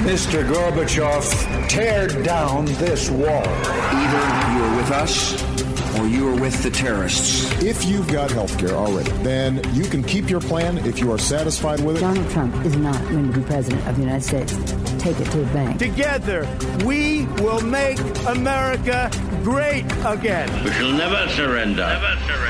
Mr. Gorbachev, tear down this wall. Either you are with us or you are with the terrorists. If you've got health care already, then you can keep your plan if you are satisfied with it. Donald Trump is not going to be president of the United States. Take it to the bank. Together, we will make America great again. We shall never surrender. Never surrender.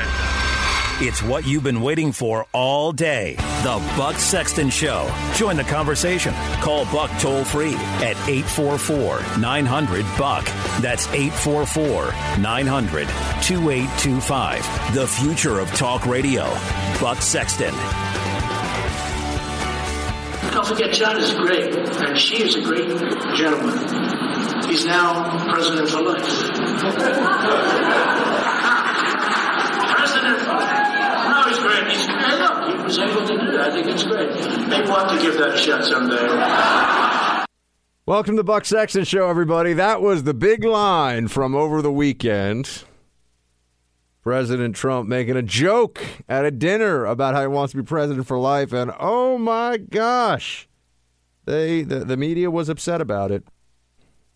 It's what you've been waiting for all day. The Buck Sexton Show. Join the conversation. Call Buck toll free at 844 900 Buck. That's 844 900 2825. The future of talk radio. Buck Sexton. Don't forget, John is great, and she is a great gentleman. He's now president for life. president for life. No, he's great. He's great. Look, he was able to do that. I think it's great. Maybe we'll have to give that a shot someday. Welcome to Buck Sexton Show, everybody. That was the big line from over the weekend. President Trump making a joke at a dinner about how he wants to be president for life, and oh my gosh, they the, the media was upset about it.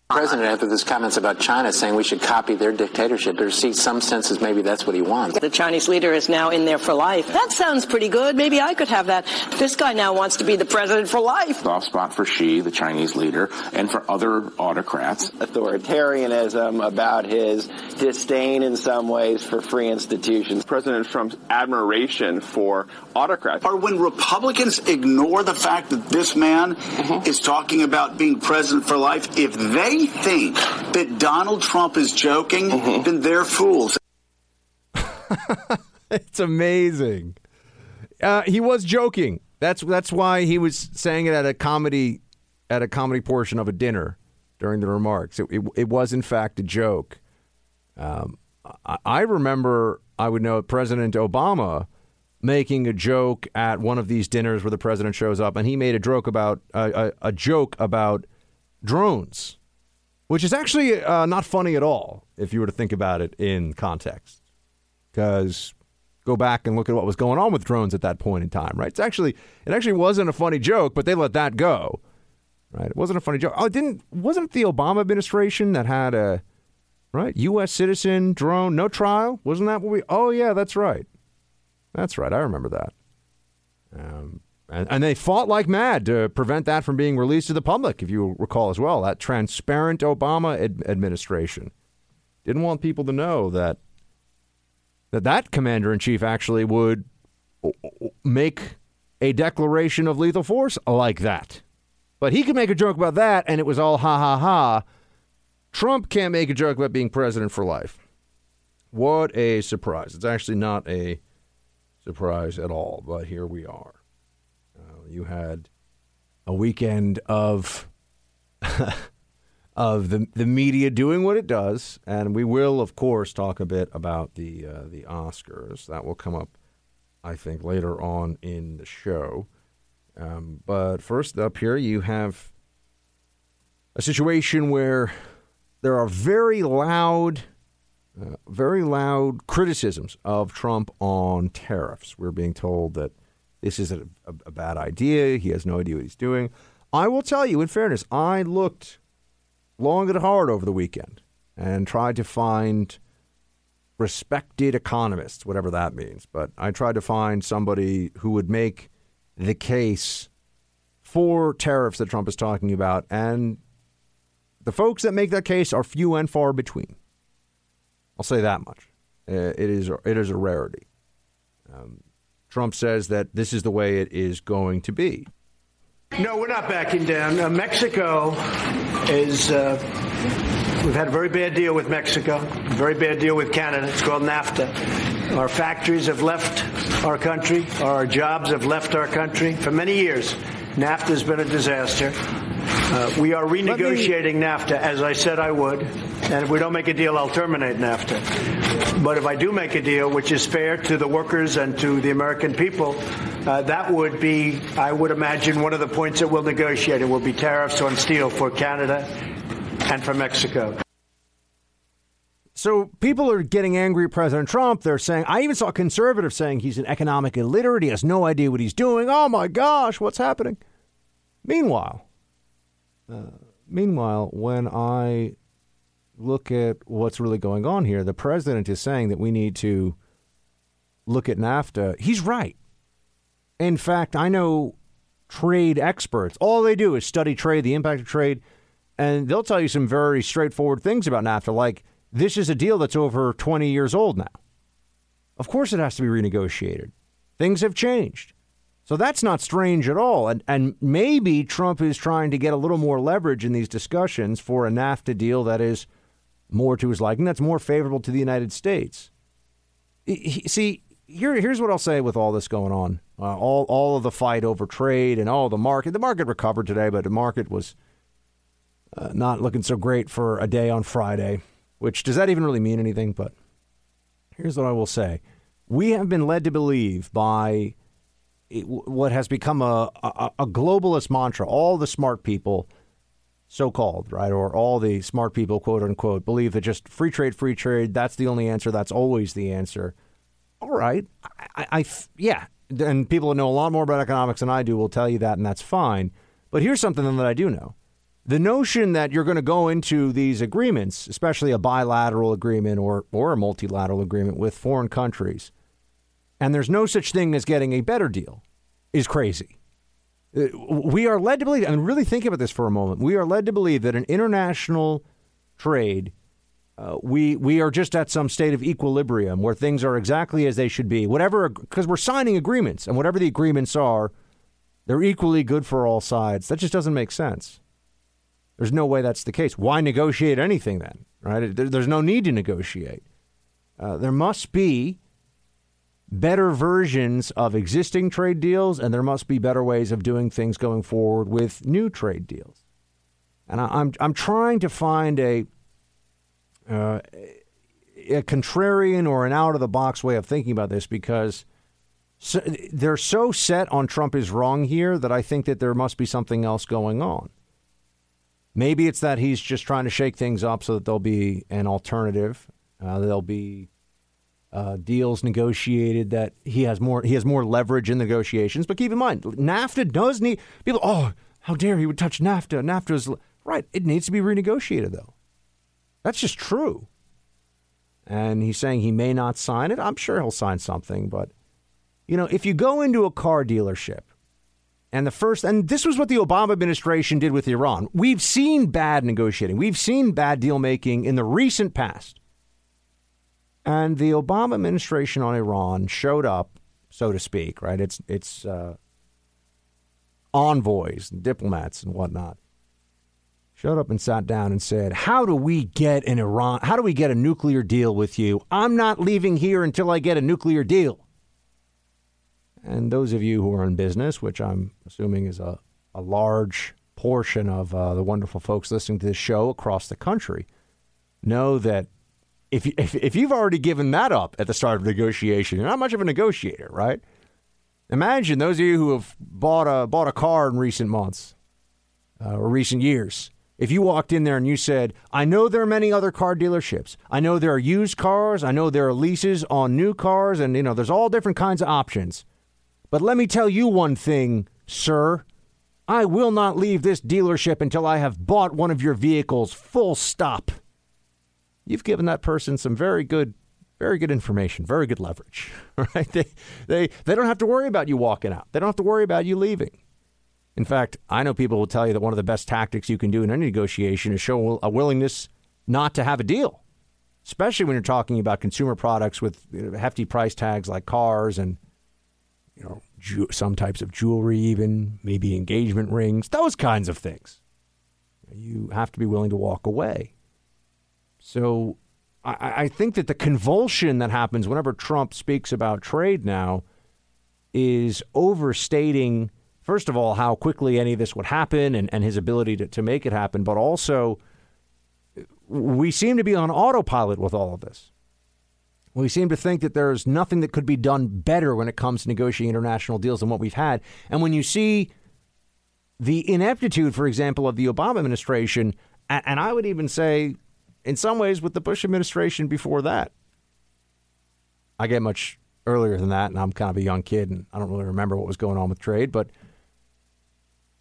President, after his comments about China saying we should copy their dictatorship, there see some senses maybe that's what he wants. The Chinese leader is now in there for life. That sounds pretty good. Maybe I could have that. This guy now wants to be the president for life. Soft spot for Xi, the Chinese leader, and for other autocrats. Authoritarianism about his disdain in some ways for free institutions. President Trump's admiration for autocrats. Or when Republicans ignore the fact that this man mm-hmm. is talking about being president for life, if they think that Donald Trump is joking, mm-hmm. then they're fools. it's amazing. Uh, he was joking. That's that's why he was saying it at a comedy at a comedy portion of a dinner during the remarks. It, it, it was in fact a joke. Um, I, I remember I would know President Obama making a joke at one of these dinners where the president shows up, and he made a joke about uh, a, a, joke about drones which is actually uh, not funny at all if you were to think about it in context. Because go back and look at what was going on with drones at that point in time, right? It's actually it actually wasn't a funny joke, but they let that go, right? It wasn't a funny joke. Oh, it didn't wasn't the Obama administration that had a right U.S. citizen drone no trial? Wasn't that what we? Oh yeah, that's right, that's right. I remember that. Um, and, and, they fought like mad to prevent that from being released to the public, if you recall as well. That transparent Obama ad- administration didn't want people to know that that, that commander in chief actually would make a declaration of lethal force like that. But he could make a joke about that, and it was all ha ha ha. Trump can't make a joke about being president for life. What a surprise. It's actually not a surprise at all, but here we are. You had a weekend of of the the media doing what it does, and we will, of course, talk a bit about the uh, the Oscars. That will come up, I think, later on in the show. Um, but first up here, you have a situation where there are very loud, uh, very loud criticisms of Trump on tariffs. We're being told that this is a, a, a bad idea. He has no idea what he's doing. I will tell you, in fairness, I looked long and hard over the weekend and tried to find respected economists, whatever that means. But I tried to find somebody who would make the case for tariffs that Trump is talking about. And the folks that make that case are few and far between. I'll say that much. Uh, it is it is a rarity. Um, Trump says that this is the way it is going to be. No, we're not backing down. Uh, Mexico is. Uh, we've had a very bad deal with Mexico, very bad deal with Canada. It's called NAFTA. Our factories have left our country, our jobs have left our country for many years. NAFTA has been a disaster. Uh, we are renegotiating me... NAFTA, as I said I would. And if we don't make a deal, I'll terminate NAFTA. But if I do make a deal, which is fair to the workers and to the American people, uh, that would be, I would imagine, one of the points that we'll negotiate. It will be tariffs on steel for Canada and for Mexico. So people are getting angry at President Trump. They're saying, I even saw conservatives saying he's an economic illiterate. He has no idea what he's doing. Oh my gosh, what's happening? Meanwhile, Meanwhile, when I look at what's really going on here, the president is saying that we need to look at NAFTA. He's right. In fact, I know trade experts. All they do is study trade, the impact of trade, and they'll tell you some very straightforward things about NAFTA, like this is a deal that's over 20 years old now. Of course, it has to be renegotiated. Things have changed. So that's not strange at all. And, and maybe Trump is trying to get a little more leverage in these discussions for a NAFTA deal that is more to his liking, that's more favorable to the United States. See, here, here's what I'll say with all this going on uh, all, all of the fight over trade and all the market. The market recovered today, but the market was uh, not looking so great for a day on Friday, which does that even really mean anything? But here's what I will say we have been led to believe by what has become a, a, a globalist mantra. All the smart people, so called, right, or all the smart people, quote unquote, believe that just free trade, free trade, that's the only answer. That's always the answer. All right. I, I, yeah. And people who know a lot more about economics than I do will tell you that, and that's fine. But here's something that I do know. The notion that you're going to go into these agreements, especially a bilateral agreement or, or a multilateral agreement with foreign countries, and there's no such thing as getting a better deal is crazy. Uh, we are led to believe, and really think about this for a moment, we are led to believe that an international trade, uh, we, we are just at some state of equilibrium where things are exactly as they should be. Whatever, because we're signing agreements, and whatever the agreements are, they're equally good for all sides. That just doesn't make sense. There's no way that's the case. Why negotiate anything then? Right? There's no need to negotiate. Uh, there must be better versions of existing trade deals, and there must be better ways of doing things going forward with new trade deals. And I, am I'm, I'm trying to find a uh, a contrarian or an out of the box way of thinking about this because so, they're so set on Trump is wrong here that I think that there must be something else going on. Maybe it's that he's just trying to shake things up so that there'll be an alternative. Uh, there'll be uh, deals negotiated that he has more he has more leverage in negotiations. But keep in mind, NAFTA does need people. Oh, how dare he would touch NAFTA? NAFTA is right. It needs to be renegotiated though. That's just true. And he's saying he may not sign it. I'm sure he'll sign something, but you know, if you go into a car dealership and the first, and this was what the Obama administration did with Iran. We've seen bad negotiating. We've seen bad deal making in the recent past. And the Obama administration on Iran showed up, so to speak, right? It's it's uh, envoys, and diplomats, and whatnot. Showed up and sat down and said, "How do we get an Iran? How do we get a nuclear deal with you? I'm not leaving here until I get a nuclear deal." And those of you who are in business, which I'm assuming is a, a large portion of uh, the wonderful folks listening to this show across the country, know that if, if, if you've already given that up at the start of negotiation, you're not much of a negotiator, right? Imagine those of you who have bought a bought a car in recent months uh, or recent years. If you walked in there and you said, "I know there are many other car dealerships. I know there are used cars. I know there are leases on new cars, and you know there's all different kinds of options." But let me tell you one thing, sir. I will not leave this dealership until I have bought one of your vehicles. Full stop you've given that person some very good very good information, very good leverage. Right? They they they don't have to worry about you walking out. They don't have to worry about you leaving. In fact, I know people will tell you that one of the best tactics you can do in any negotiation is show a willingness not to have a deal, especially when you're talking about consumer products with hefty price tags like cars and you know ju- some types of jewelry, even maybe engagement rings, those kinds of things. You have to be willing to walk away. So I, I think that the convulsion that happens whenever Trump speaks about trade now is overstating, first of all, how quickly any of this would happen and, and his ability to, to make it happen, but also we seem to be on autopilot with all of this. We seem to think that there's nothing that could be done better when it comes to negotiating international deals than what we've had. And when you see the ineptitude, for example, of the Obama administration, and I would even say in some ways with the Bush administration before that. I get much earlier than that, and I'm kind of a young kid, and I don't really remember what was going on with trade, but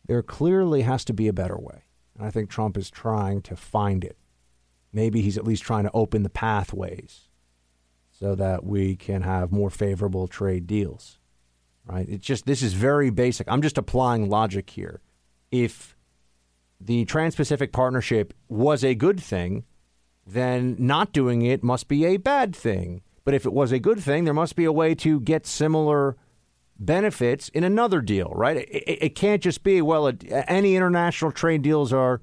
there clearly has to be a better way. And I think Trump is trying to find it. Maybe he's at least trying to open the pathways so that we can have more favorable trade deals. Right? It's just this is very basic. I'm just applying logic here. If the Trans-Pacific Partnership was a good thing, then not doing it must be a bad thing. But if it was a good thing, there must be a way to get similar benefits in another deal, right? It, it, can't just be well. It, any international trade deals are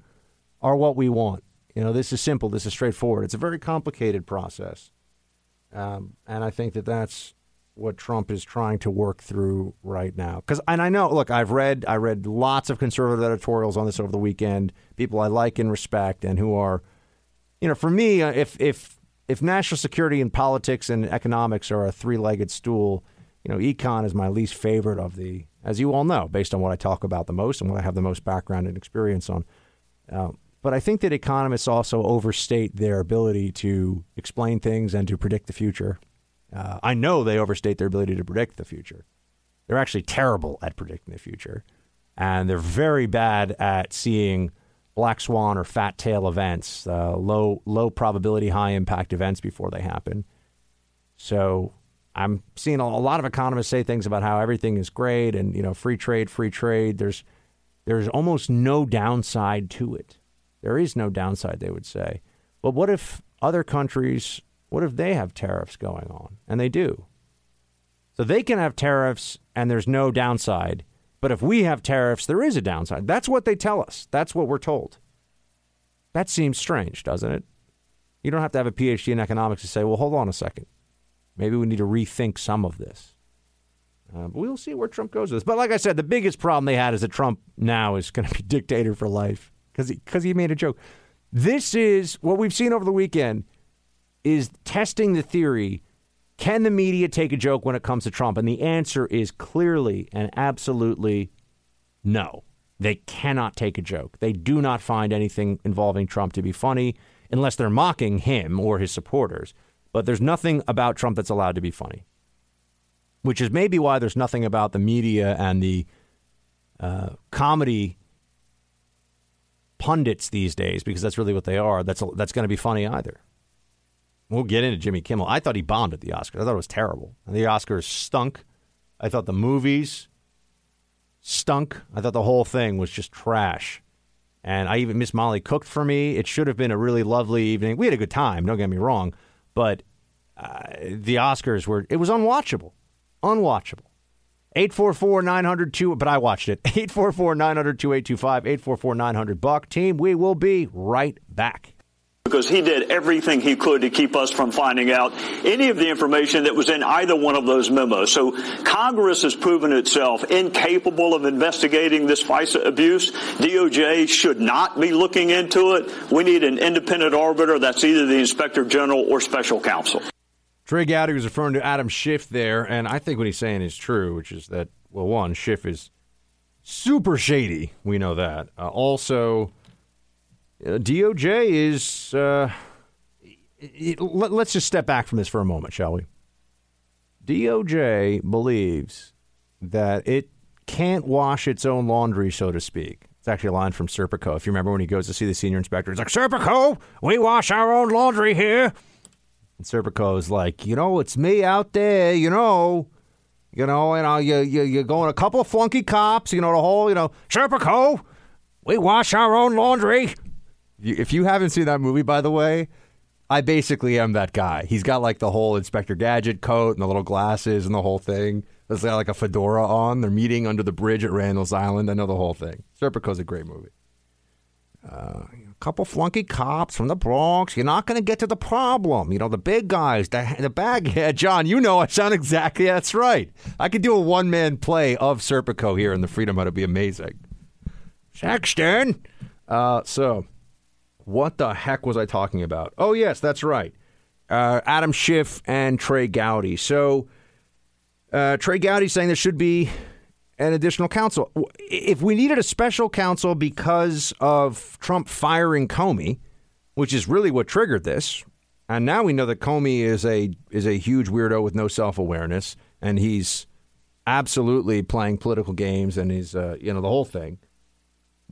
are what we want. You know, this is simple. This is straightforward. It's a very complicated process, um, and I think that that's what Trump is trying to work through right now. Because, and I know, look, I've read I read lots of conservative editorials on this over the weekend. People I like and respect, and who are, you know, for me, uh, if if if national security and politics and economics are a three legged stool you know, econ is my least favorite of the, as you all know, based on what I talk about the most and what I have the most background and experience on. Uh, but I think that economists also overstate their ability to explain things and to predict the future. Uh, I know they overstate their ability to predict the future. They're actually terrible at predicting the future, and they're very bad at seeing black swan or fat tail events, uh, low low probability, high impact events before they happen. So I'm seeing a lot of economists say things about how everything is great and you know free trade, free trade. There's there's almost no downside to it. There is no downside, they would say. But what if other countries? What if they have tariffs going on? And they do. So they can have tariffs and there's no downside. But if we have tariffs, there is a downside. That's what they tell us. That's what we're told. That seems strange, doesn't it? You don't have to have a PhD in economics to say, well, hold on a second. Maybe we need to rethink some of this. Uh, but we'll see where Trump goes with this. But like I said, the biggest problem they had is that Trump now is going to be dictator for life because he, cause he made a joke. This is what we've seen over the weekend is testing the theory can the media take a joke when it comes to Trump? And the answer is clearly and absolutely no. They cannot take a joke. They do not find anything involving Trump to be funny unless they're mocking him or his supporters. But there's nothing about Trump that's allowed to be funny, which is maybe why there's nothing about the media and the uh, comedy pundits these days, because that's really what they are. That's that's going to be funny either. We'll get into Jimmy Kimmel. I thought he bombed at the Oscars. I thought it was terrible. The Oscars stunk. I thought the movies stunk. I thought the whole thing was just trash. And I even Miss Molly cooked for me. It should have been a really lovely evening. We had a good time. Don't get me wrong, but uh, the Oscars were it was unwatchable, unwatchable. 844 900 but I watched it. 844 900 2825, 844 900 Buck. Team, we will be right back because he did everything he could to keep us from finding out any of the information that was in either one of those memos. So Congress has proven itself incapable of investigating this FISA abuse. DOJ should not be looking into it. We need an independent arbiter that's either the inspector general or special counsel. Trey Gowdy was referring to Adam Schiff there, and I think what he's saying is true, which is that, well, one, Schiff is super shady. We know that. Uh, also, DOJ is. Uh, it, let, let's just step back from this for a moment, shall we? DOJ believes that it can't wash its own laundry, so to speak. It's actually a line from Serpico. If you remember when he goes to see the senior inspector, he's like, Serpico, we wash our own laundry here. And Serpico is like, you know, it's me out there, you know. You know, you know, you, you, you're going a couple of flunky cops, you know, the whole, you know, Serpico, we wash our own laundry. If you haven't seen that movie, by the way, I basically am that guy. He's got like the whole Inspector Gadget coat and the little glasses and the whole thing. He's got like a fedora on. They're meeting under the bridge at Randall's Island. I know the whole thing. Serpico's a great movie. Uh, a couple flunky cops from the Bronx. You're not going to get to the problem. You know, the big guys, the, the bag. Yeah, John, you know I sound exactly. That's right. I could do a one man play of Serpico here in the Freedom Hut. It'd be amazing. Sexton. Uh, so what the heck was I talking about? Oh, yes, that's right. Uh, Adam Schiff and Trey Gowdy. So uh, Trey Gowdy saying there should be an additional counsel. If we needed a special counsel because of Trump firing Comey, which is really what triggered this, and now we know that Comey is a is a huge weirdo with no self awareness, and he's absolutely playing political games, and he's uh, you know the whole thing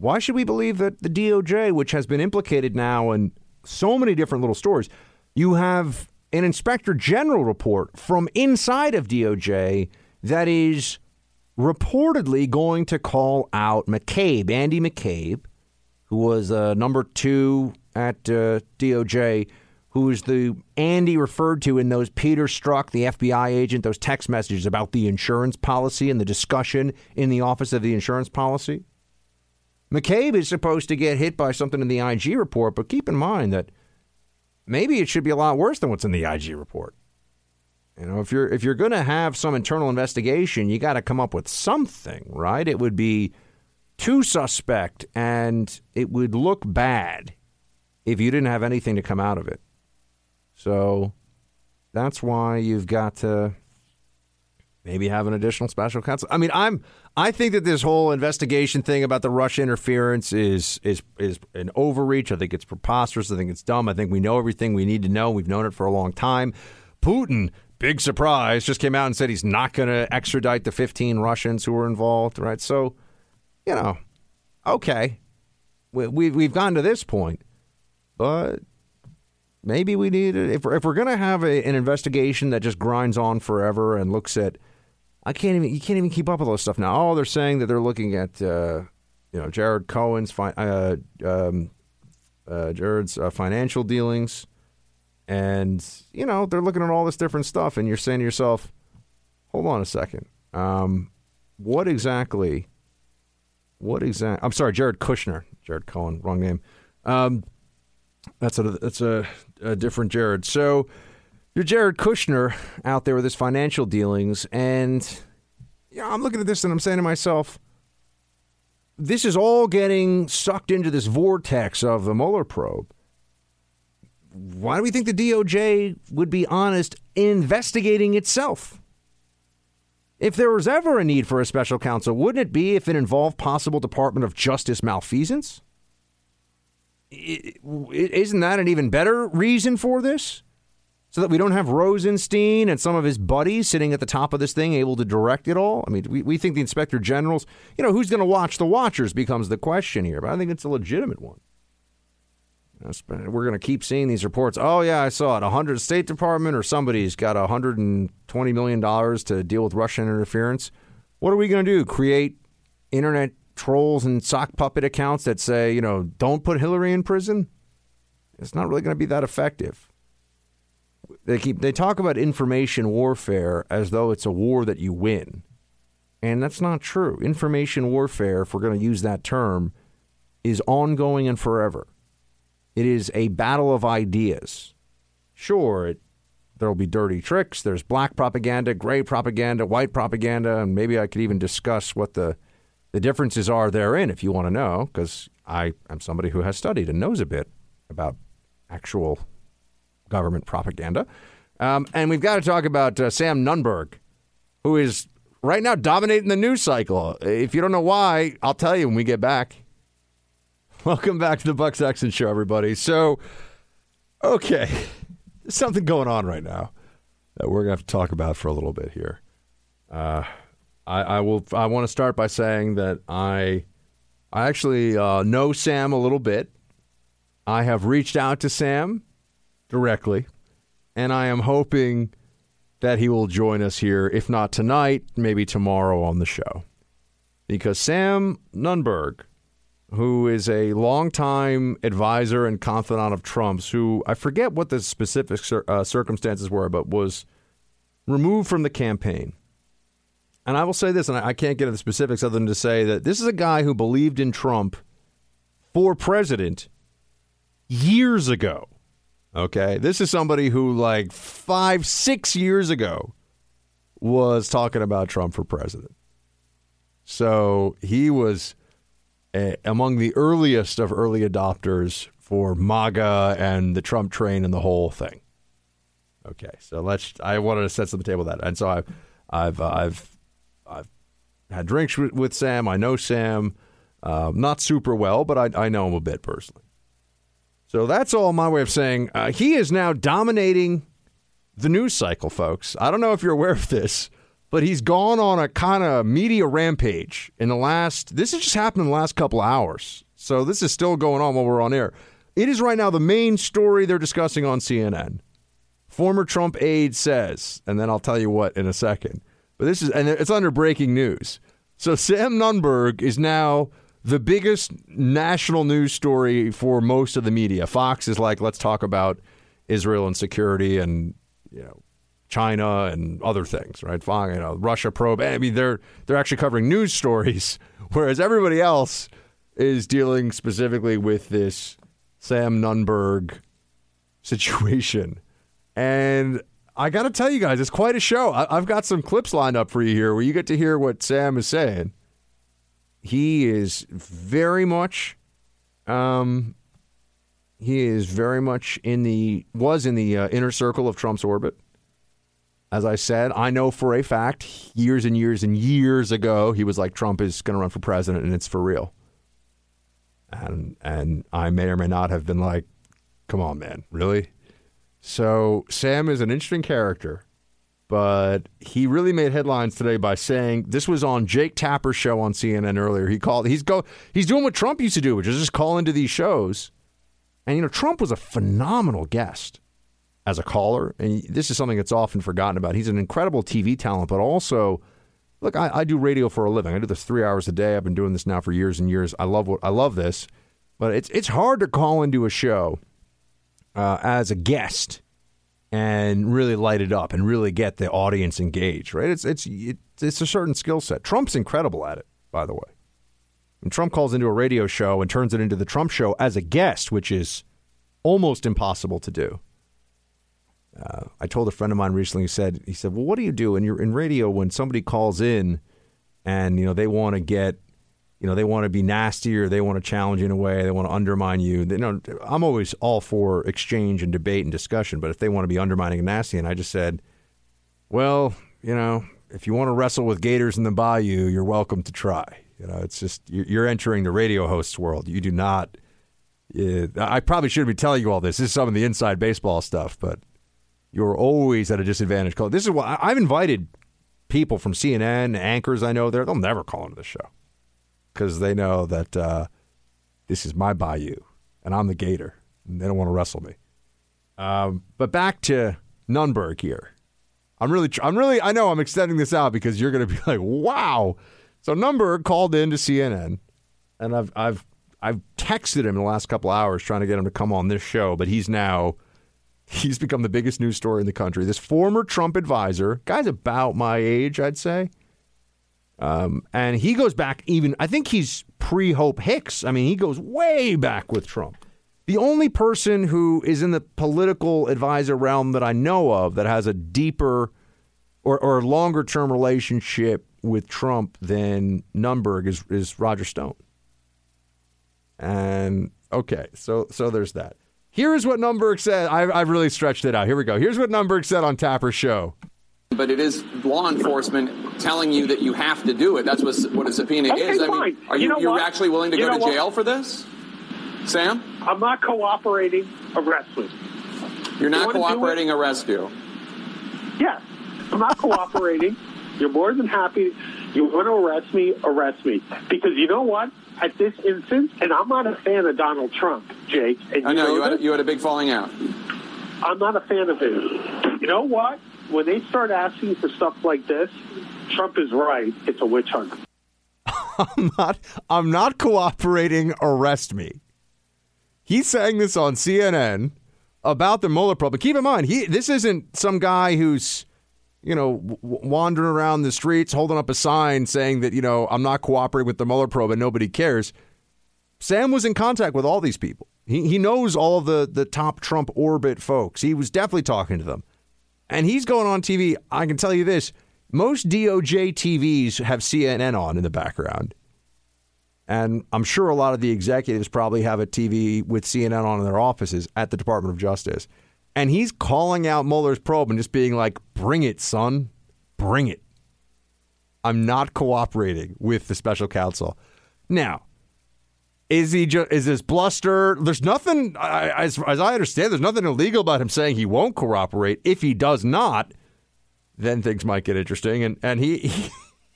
Why should we believe that the DOJ, which has been implicated now in so many different little stories, you have an inspector general report from inside of DOJ that is reportedly going to call out McCabe, Andy McCabe, who was uh, number two at uh, DOJ, who's the Andy referred to in those Peter Strzok, the FBI agent, those text messages about the insurance policy and the discussion in the office of the insurance policy. McCabe is supposed to get hit by something in the IG report, but keep in mind that maybe it should be a lot worse than what's in the IG report. You know, if you're if you're going to have some internal investigation, you got to come up with something, right? It would be too suspect and it would look bad if you didn't have anything to come out of it. So that's why you've got to maybe have an additional special counsel. I mean, I'm I think that this whole investigation thing about the Russia interference is is is an overreach. I think it's preposterous. I think it's dumb. I think we know everything we need to know. We've known it for a long time. Putin, big surprise, just came out and said he's not going to extradite the 15 Russians who were involved, right? So, you know, okay. We, we we've gotten to this point. But maybe we need if if we're going to have a, an investigation that just grinds on forever and looks at I can't even you can't even keep up with all this stuff now. Oh, they're saying that they're looking at uh, you know Jared Cohen's fi- uh, um, uh, Jared's uh, financial dealings, and you know they're looking at all this different stuff, and you're saying to yourself, "Hold on a second, um, what exactly? What exactly? I'm sorry, Jared Kushner, Jared Cohen, wrong name. Um, that's a that's a, a different Jared. So." You're Jared Kushner out there with his financial dealings, and yeah, I'm looking at this and I'm saying to myself, this is all getting sucked into this vortex of the Mueller probe. Why do we think the DOJ would be honest in investigating itself? If there was ever a need for a special counsel, wouldn't it be if it involved possible Department of Justice malfeasance? Isn't that an even better reason for this? So that we don't have Rosenstein and some of his buddies sitting at the top of this thing able to direct it all? I mean, we, we think the inspector generals, you know, who's going to watch the watchers becomes the question here, but I think it's a legitimate one. We're going to keep seeing these reports. Oh, yeah, I saw it. 100 State Department or somebody's got $120 million to deal with Russian interference. What are we going to do? Create internet trolls and sock puppet accounts that say, you know, don't put Hillary in prison? It's not really going to be that effective they keep they talk about information warfare as though it's a war that you win. And that's not true. Information warfare, if we're going to use that term, is ongoing and forever. It is a battle of ideas. Sure, there'll be dirty tricks. There's black propaganda, gray propaganda, white propaganda, and maybe I could even discuss what the the differences are therein if you want to know, because I am somebody who has studied and knows a bit about actual government propaganda. Um, and we've got to talk about uh, Sam Nunberg, who is right now dominating the news cycle. If you don't know why, I'll tell you when we get back. Welcome back to the Buck Sexton Show, everybody. So, okay, there's something going on right now that we're going to have to talk about for a little bit here. Uh, I, I, will. I want to start by saying that I, I actually uh, know Sam a little bit. I have reached out to Sam directly, and I am hoping that he will join us here, if not tonight, maybe tomorrow on the show. Because Sam Nunberg, who is a longtime advisor and confidant of Trump's, who I forget what the specific uh, circumstances were, but was removed from the campaign. And I will say this, and I can't get into the specifics other than to say that this is a guy who believed in Trump for president years ago. Okay. This is somebody who, like five, six years ago, was talking about Trump for president. So he was a, among the earliest of early adopters for MAGA and the Trump train and the whole thing. Okay, so let's. I wanted to set some table that, and so I've, I've, uh, I've, I've had drinks with, with Sam. I know Sam, uh, not super well, but I, I know him a bit personally. So that's all my way of saying uh, he is now dominating the news cycle, folks. I don't know if you're aware of this, but he's gone on a kind of media rampage in the last. This has just happened in the last couple of hours. So this is still going on while we're on air. It is right now the main story they're discussing on CNN. Former Trump aide says, and then I'll tell you what in a second. But this is, and it's under breaking news. So Sam Nunberg is now the biggest national news story for most of the media. Fox is like, let's talk about Israel and security and you know China and other things, right? Fox, you know, Russia probe. I mean, they're they're actually covering news stories, whereas everybody else is dealing specifically with this Sam Nunberg situation. And I got to tell you guys, it's quite a show. I, have got some clips lined up for you here where you get to hear what Sam is saying. He is very much, um, he is very much in the was in the uh, inner circle of Trump's orbit. As I said, I know for a fact, years and years and years ago, he was like, Trump is going to run for president, and it's for real. And and I may or may not have been like, come on, man, really? So Sam is an interesting character, but he really made headlines today by saying this was on Jake Tapper's show on CNN earlier. He called he's go he's doing what Trump used to do, which is just call into these shows. And you know, Trump was a phenomenal guest as a caller, and this is something that's often forgotten about. He's an incredible TV talent, but also look, I, I do radio for a living. I do this three hours a day. I've been doing this now for years and years. I love what I love this, but it's it's hard to call into a show uh, as a guest and really light it up and really get the audience engaged. Right? It's it's it's a certain skill set. Trump's incredible at it, by the way. And Trump calls into a radio show and turns it into the Trump show as a guest, which is almost impossible to do. Uh, I told a friend of mine recently. He said, "He said, well, what do you do in your in radio when somebody calls in, and you know they want to get you know, they want to be nasty or they want to challenge you in a way, they want to undermine you. They, you know, I'm always all for exchange and debate and discussion, but if they want to be undermining and nasty, and I just said, well, you know, if you want to wrestle with gators in the bayou, you're welcome to try. You know, it's just you're entering the radio host's world. You do not. Eh, I probably shouldn't be telling you all this. This is some of the inside baseball stuff, but you're always at a disadvantage. This is why I've invited people from CNN, anchors I know there. They'll never call into the show because they know that uh, this is my bayou and I'm the gator. And they don't want to wrestle me. Um, but back to Nunberg here. I'm really, I'm really, I know I'm extending this out because you're going to be like, wow. So Nunberg called in to CNN, and I've, I've, I've texted him in the last couple hours trying to get him to come on this show, but he's now, he's become the biggest news story in the country. This former Trump advisor, guy's about my age, I'd say. Um, and he goes back even, I think he's pre Hope Hicks. I mean, he goes way back with Trump. The only person who is in the political advisor realm that I know of that has a deeper or, or longer term relationship with Trump than Nunberg is, is Roger Stone. And okay, so so there's that. Here is what Nunberg said. I've, I've really stretched it out. Here we go. Here's what Nunberg said on Tapper's show but it is law enforcement telling you that you have to do it. That's what, what a subpoena okay, is. I mean, are you, you are actually willing to you go to what? jail for this, Sam? I'm not cooperating. Arrest me. You're not you cooperating. Arrest you. Yes, I'm not cooperating. You're more than happy. You want to arrest me? Arrest me. Because you know what? At this instance, and I'm not a fan of Donald Trump, Jake. And I know, know you had, this, you had a big falling out. I'm not a fan of his. You know what? When they start asking for stuff like this, Trump is right. It's a witch hunt. I'm not. I'm not cooperating. Arrest me. He's saying this on CNN about the Mueller probe. But keep in mind, he this isn't some guy who's you know w- wandering around the streets holding up a sign saying that you know I'm not cooperating with the Mueller probe and nobody cares. Sam was in contact with all these people. He he knows all the the top Trump orbit folks. He was definitely talking to them. And he's going on TV. I can tell you this most DOJ TVs have CNN on in the background. And I'm sure a lot of the executives probably have a TV with CNN on in their offices at the Department of Justice. And he's calling out Mueller's probe and just being like, bring it, son. Bring it. I'm not cooperating with the special counsel. Now, is he just is this bluster? There's nothing, as, as I understand, there's nothing illegal about him saying he won't cooperate. If he does not, then things might get interesting. And and he he,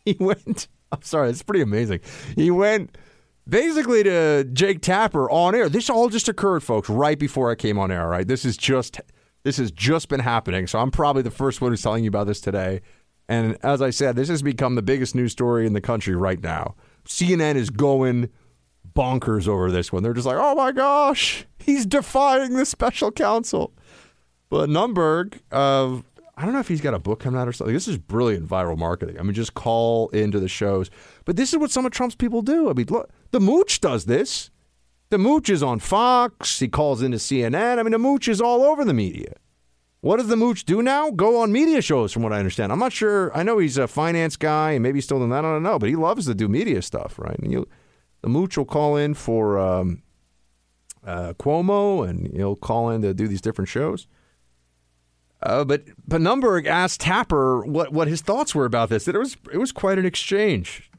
he went. I'm sorry, it's pretty amazing. He went basically to Jake Tapper on air. This all just occurred, folks, right before I came on air. Right, this is just this has just been happening. So I'm probably the first one who's telling you about this today. And as I said, this has become the biggest news story in the country right now. CNN is going bonkers over this one. They're just like, oh my gosh, he's defying the special counsel. But Nunberg, uh, I don't know if he's got a book coming out or something. This is brilliant viral marketing. I mean, just call into the shows. But this is what some of Trump's people do. I mean, look, the Mooch does this. The Mooch is on Fox. He calls into CNN. I mean, the Mooch is all over the media. What does the Mooch do now? Go on media shows, from what I understand. I'm not sure. I know he's a finance guy and maybe he's still doing that. I don't know. But he loves to do media stuff, right? And you, the Mooch will call in for um, uh, Cuomo and he'll call in to do these different shows. Uh, but but Nunberg asked Tapper what, what his thoughts were about this. It was it was quite an exchange.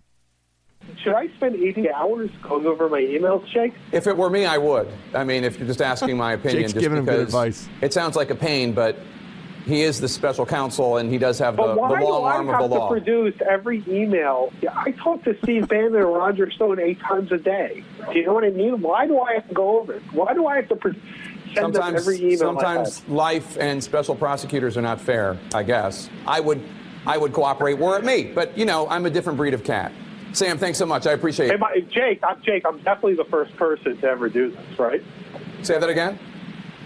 Should I spend 80 hours going over my emails, Jake? If it were me, I would. I mean, if you're just asking my opinion, Jake's just giving him good because advice. It sounds like a pain, but he is the special counsel, and he does have the, But the why long do I arm of have the to law. produce every email? I talk to Steve Bannon and Roger Stone eight times a day. Do you know what I mean? Why do I have to go over it? Why do I have to pro- send them sometimes, every email? Sometimes have? life and special prosecutors are not fair. I guess I would, I would cooperate were it me, but you know, I'm a different breed of cat. Sam, thanks so much. I appreciate Hey, it. my, Jake, I'm Jake. I'm definitely the first person to ever do this, right? Say that again.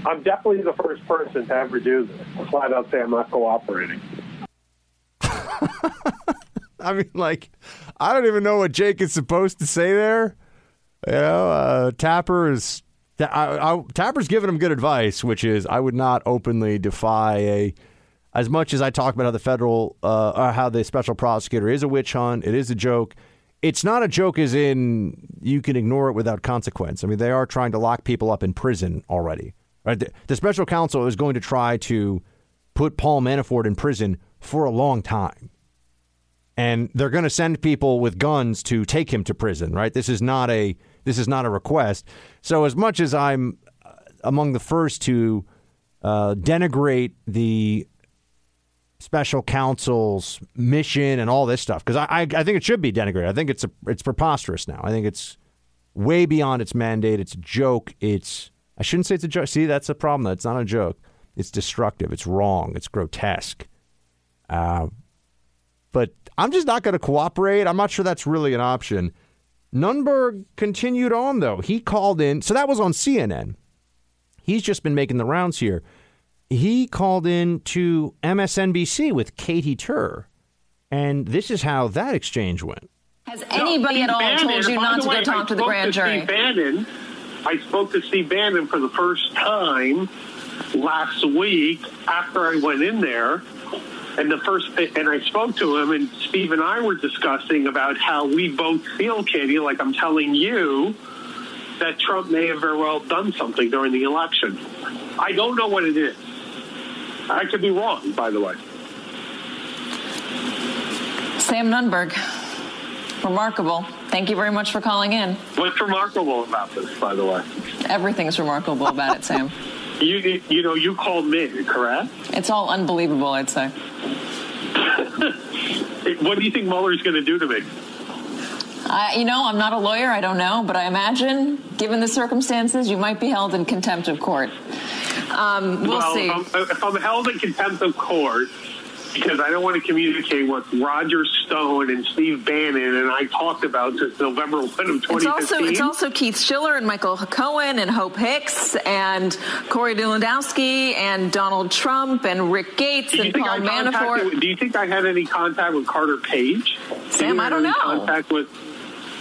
I'm definitely the first person to ever do this. Flat out say I'm not cooperating. I mean, like, I don't even know what Jake is supposed to say there. You know, uh, Tapper is I, I, Tapper's giving him good advice, which is I would not openly defy a. As much as I talk about how the federal, uh, or how the special prosecutor is a witch hunt, it is a joke. It's not a joke, as in you can ignore it without consequence. I mean, they are trying to lock people up in prison already. Right? The, the special counsel is going to try to put Paul Manafort in prison for a long time. And they're going to send people with guns to take him to prison right? This is not a this is not a request. So as much as i'm uh, among the first to uh, denigrate the special counsel's mission and all this stuff because I, I i think it should be denigrated. I think it's a, it's preposterous now. I think it's way beyond its mandate. It's a joke. It's i shouldn't say it's a joke see that's a problem it's not a joke it's destructive it's wrong it's grotesque uh, but I'm just not going to cooperate. I'm not sure that's really an option. Nunberg continued on, though. He called in. So that was on CNN. He's just been making the rounds here. He called in to MSNBC with Katie Tur. And this is how that exchange went. Has anybody at all Steve told you not to way, go talk I to the grand jury? Steve Bannon. I spoke to Steve Bannon for the first time last week after I went in there. And the first, and I spoke to him, and Steve and I were discussing about how we both feel, Katie, like I'm telling you, that Trump may have very well done something during the election. I don't know what it is. I could be wrong, by the way. Sam Nunberg. Remarkable. Thank you very much for calling in. What's remarkable about this, by the way? Everything's remarkable about it, Sam. You, you know, you called me, correct? It's all unbelievable, I'd say. What do you think Mueller's going to do to me? I, you know, I'm not a lawyer. I don't know, but I imagine, given the circumstances, you might be held in contempt of court. Um, we'll well, see. If I'm, if I'm held in contempt of court because I don't want to communicate what Roger Stone and Steve Bannon and I talked about since November 1 of 2015. It's also it's also Keith Schiller and Michael Cohen and Hope Hicks and Corey Lewandowski and Donald Trump and Rick Gates and Paul Manafort. Do you think I had any contact with Carter Page? Sam, you I have don't any know. Contact with?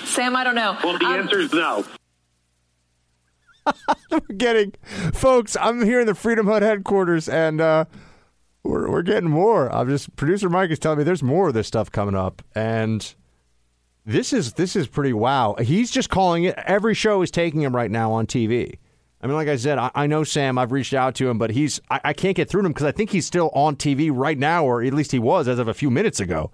Sam, I don't know. Well, the Um, answer is no. we're getting, folks, I'm here in the Freedom Hut headquarters and uh, we're, we're getting more. I'm just, producer Mike is telling me there's more of this stuff coming up. And this is this is pretty wow. He's just calling it. Every show is taking him right now on TV. I mean, like I said, I, I know Sam. I've reached out to him, but he's I, I can't get through to him because I think he's still on TV right now, or at least he was as of a few minutes ago.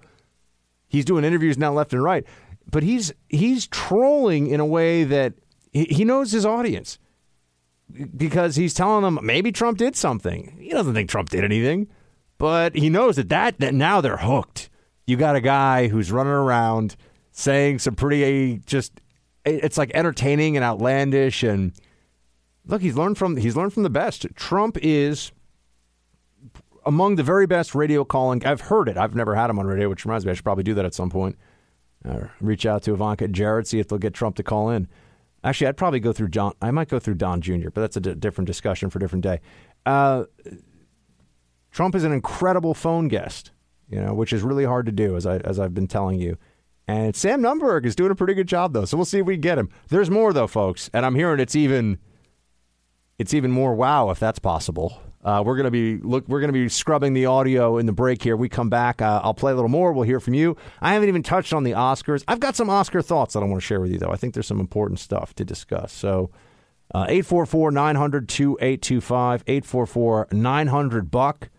He's doing interviews now left and right, but he's he's trolling in a way that he, he knows his audience because he's telling them maybe Trump did something. He doesn't think Trump did anything. But he knows that, that that now they're hooked. You got a guy who's running around saying some pretty just it's like entertaining and outlandish and look, he's learned from he's learned from the best. Trump is among the very best radio calling. I've heard it. I've never had him on radio, which reminds me I should probably do that at some point. Uh, reach out to Ivanka and Jared, see if they'll get Trump to call in. Actually, I'd probably go through John. I might go through Don Jr., but that's a d- different discussion for a different day. Uh, Trump is an incredible phone guest, you know, which is really hard to do, as I as I've been telling you. And Sam Nunberg is doing a pretty good job, though. So we'll see if we get him. There's more, though, folks, and I'm hearing it's even it's even more wow if that's possible. Uh, we're gonna be look. We're gonna be scrubbing the audio in the break here. We come back. Uh, I'll play a little more. We'll hear from you. I haven't even touched on the Oscars. I've got some Oscar thoughts that I want to share with you, though. I think there's some important stuff to discuss. So, uh, eight four four nine hundred two eight two five eight four four nine hundred buck.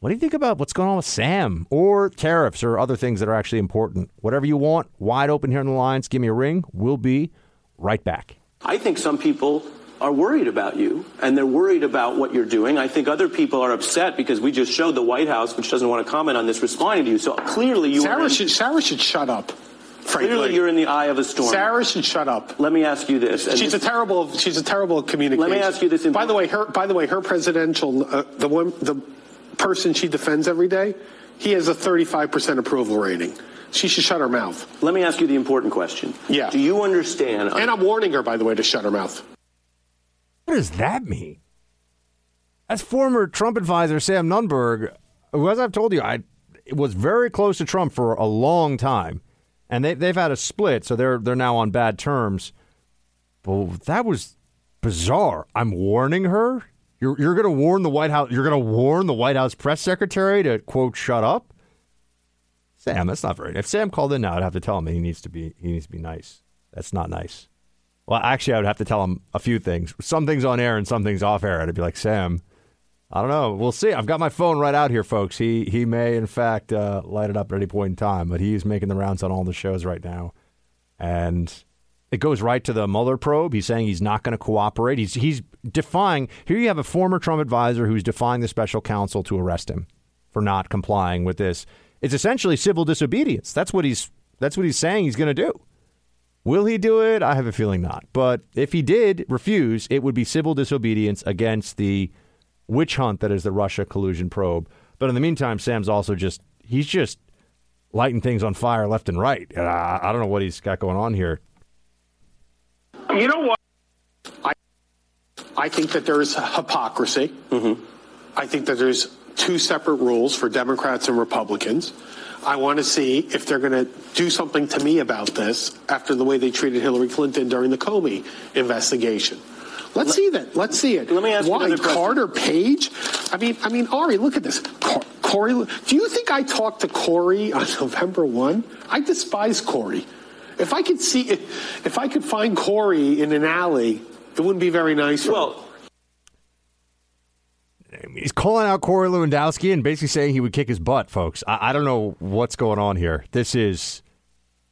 What do you think about what's going on with Sam or tariffs or other things that are actually important? Whatever you want, wide open here on the lines. Give me a ring. We'll be right back. I think some people are worried about you and they're worried about what you're doing. I think other people are upset because we just showed the White House, which doesn't want to comment on this, responding to you. So clearly you Sarah are in, should Sarah should shut up. Frankly. clearly you're in the eye of a storm. Sarah should shut up. Let me ask you this. She's this- a terrible. She's a terrible communicator. Let me ask you this in- By the way, her. By the way, her presidential. Uh, the one. The person she defends every day. He has a 35 percent approval rating. She should shut her mouth. Let me ask you the important question. Yeah. Do you understand? And I'm warning her, by the way, to shut her mouth. What does that mean? As former Trump advisor Sam Nunberg, who, as I've told you, I was very close to Trump for a long time, and they, they've had a split, so they're they're now on bad terms. But that was bizarre. I'm warning her. You're you're going to warn the White House. You're going to warn the White House press secretary to quote shut up. Sam, that's not very. If Sam called in now, I'd have to tell him he needs to be he needs to be nice. That's not nice. Well, actually, I would have to tell him a few things. Some things on air and some things off air. I'd be like, Sam, I don't know. We'll see. I've got my phone right out here, folks. He he may, in fact, uh, light it up at any point in time, but he's making the rounds on all the shows right now, and it goes right to the Mueller probe. He's saying he's not going to cooperate. He's he's defying. Here you have a former Trump advisor who's defying the special counsel to arrest him for not complying with this. It's essentially civil disobedience. That's what he's that's what he's saying he's going to do. Will he do it? I have a feeling not. But if he did refuse, it would be civil disobedience against the witch hunt that is the Russia collusion probe. But in the meantime, Sam's also just he's just lighting things on fire left and right. Uh, I don't know what he's got going on here. You know what? I I think that there is hypocrisy. Mm-hmm. I think that there's two separate rules for Democrats and Republicans. I want to see if they're going to do something to me about this after the way they treated Hillary Clinton during the Comey investigation. Let's see that. Let's see it. Let me ask Why. Carter Page? I mean, I mean, Ari, look at this. Cor- Corey, do you think I talked to Corey on November one? I despise Corey. If I could see, if, if I could find Corey in an alley, it wouldn't be very nice. Well, He's calling out Corey Lewandowski and basically saying he would kick his butt, folks. I, I don't know what's going on here. This is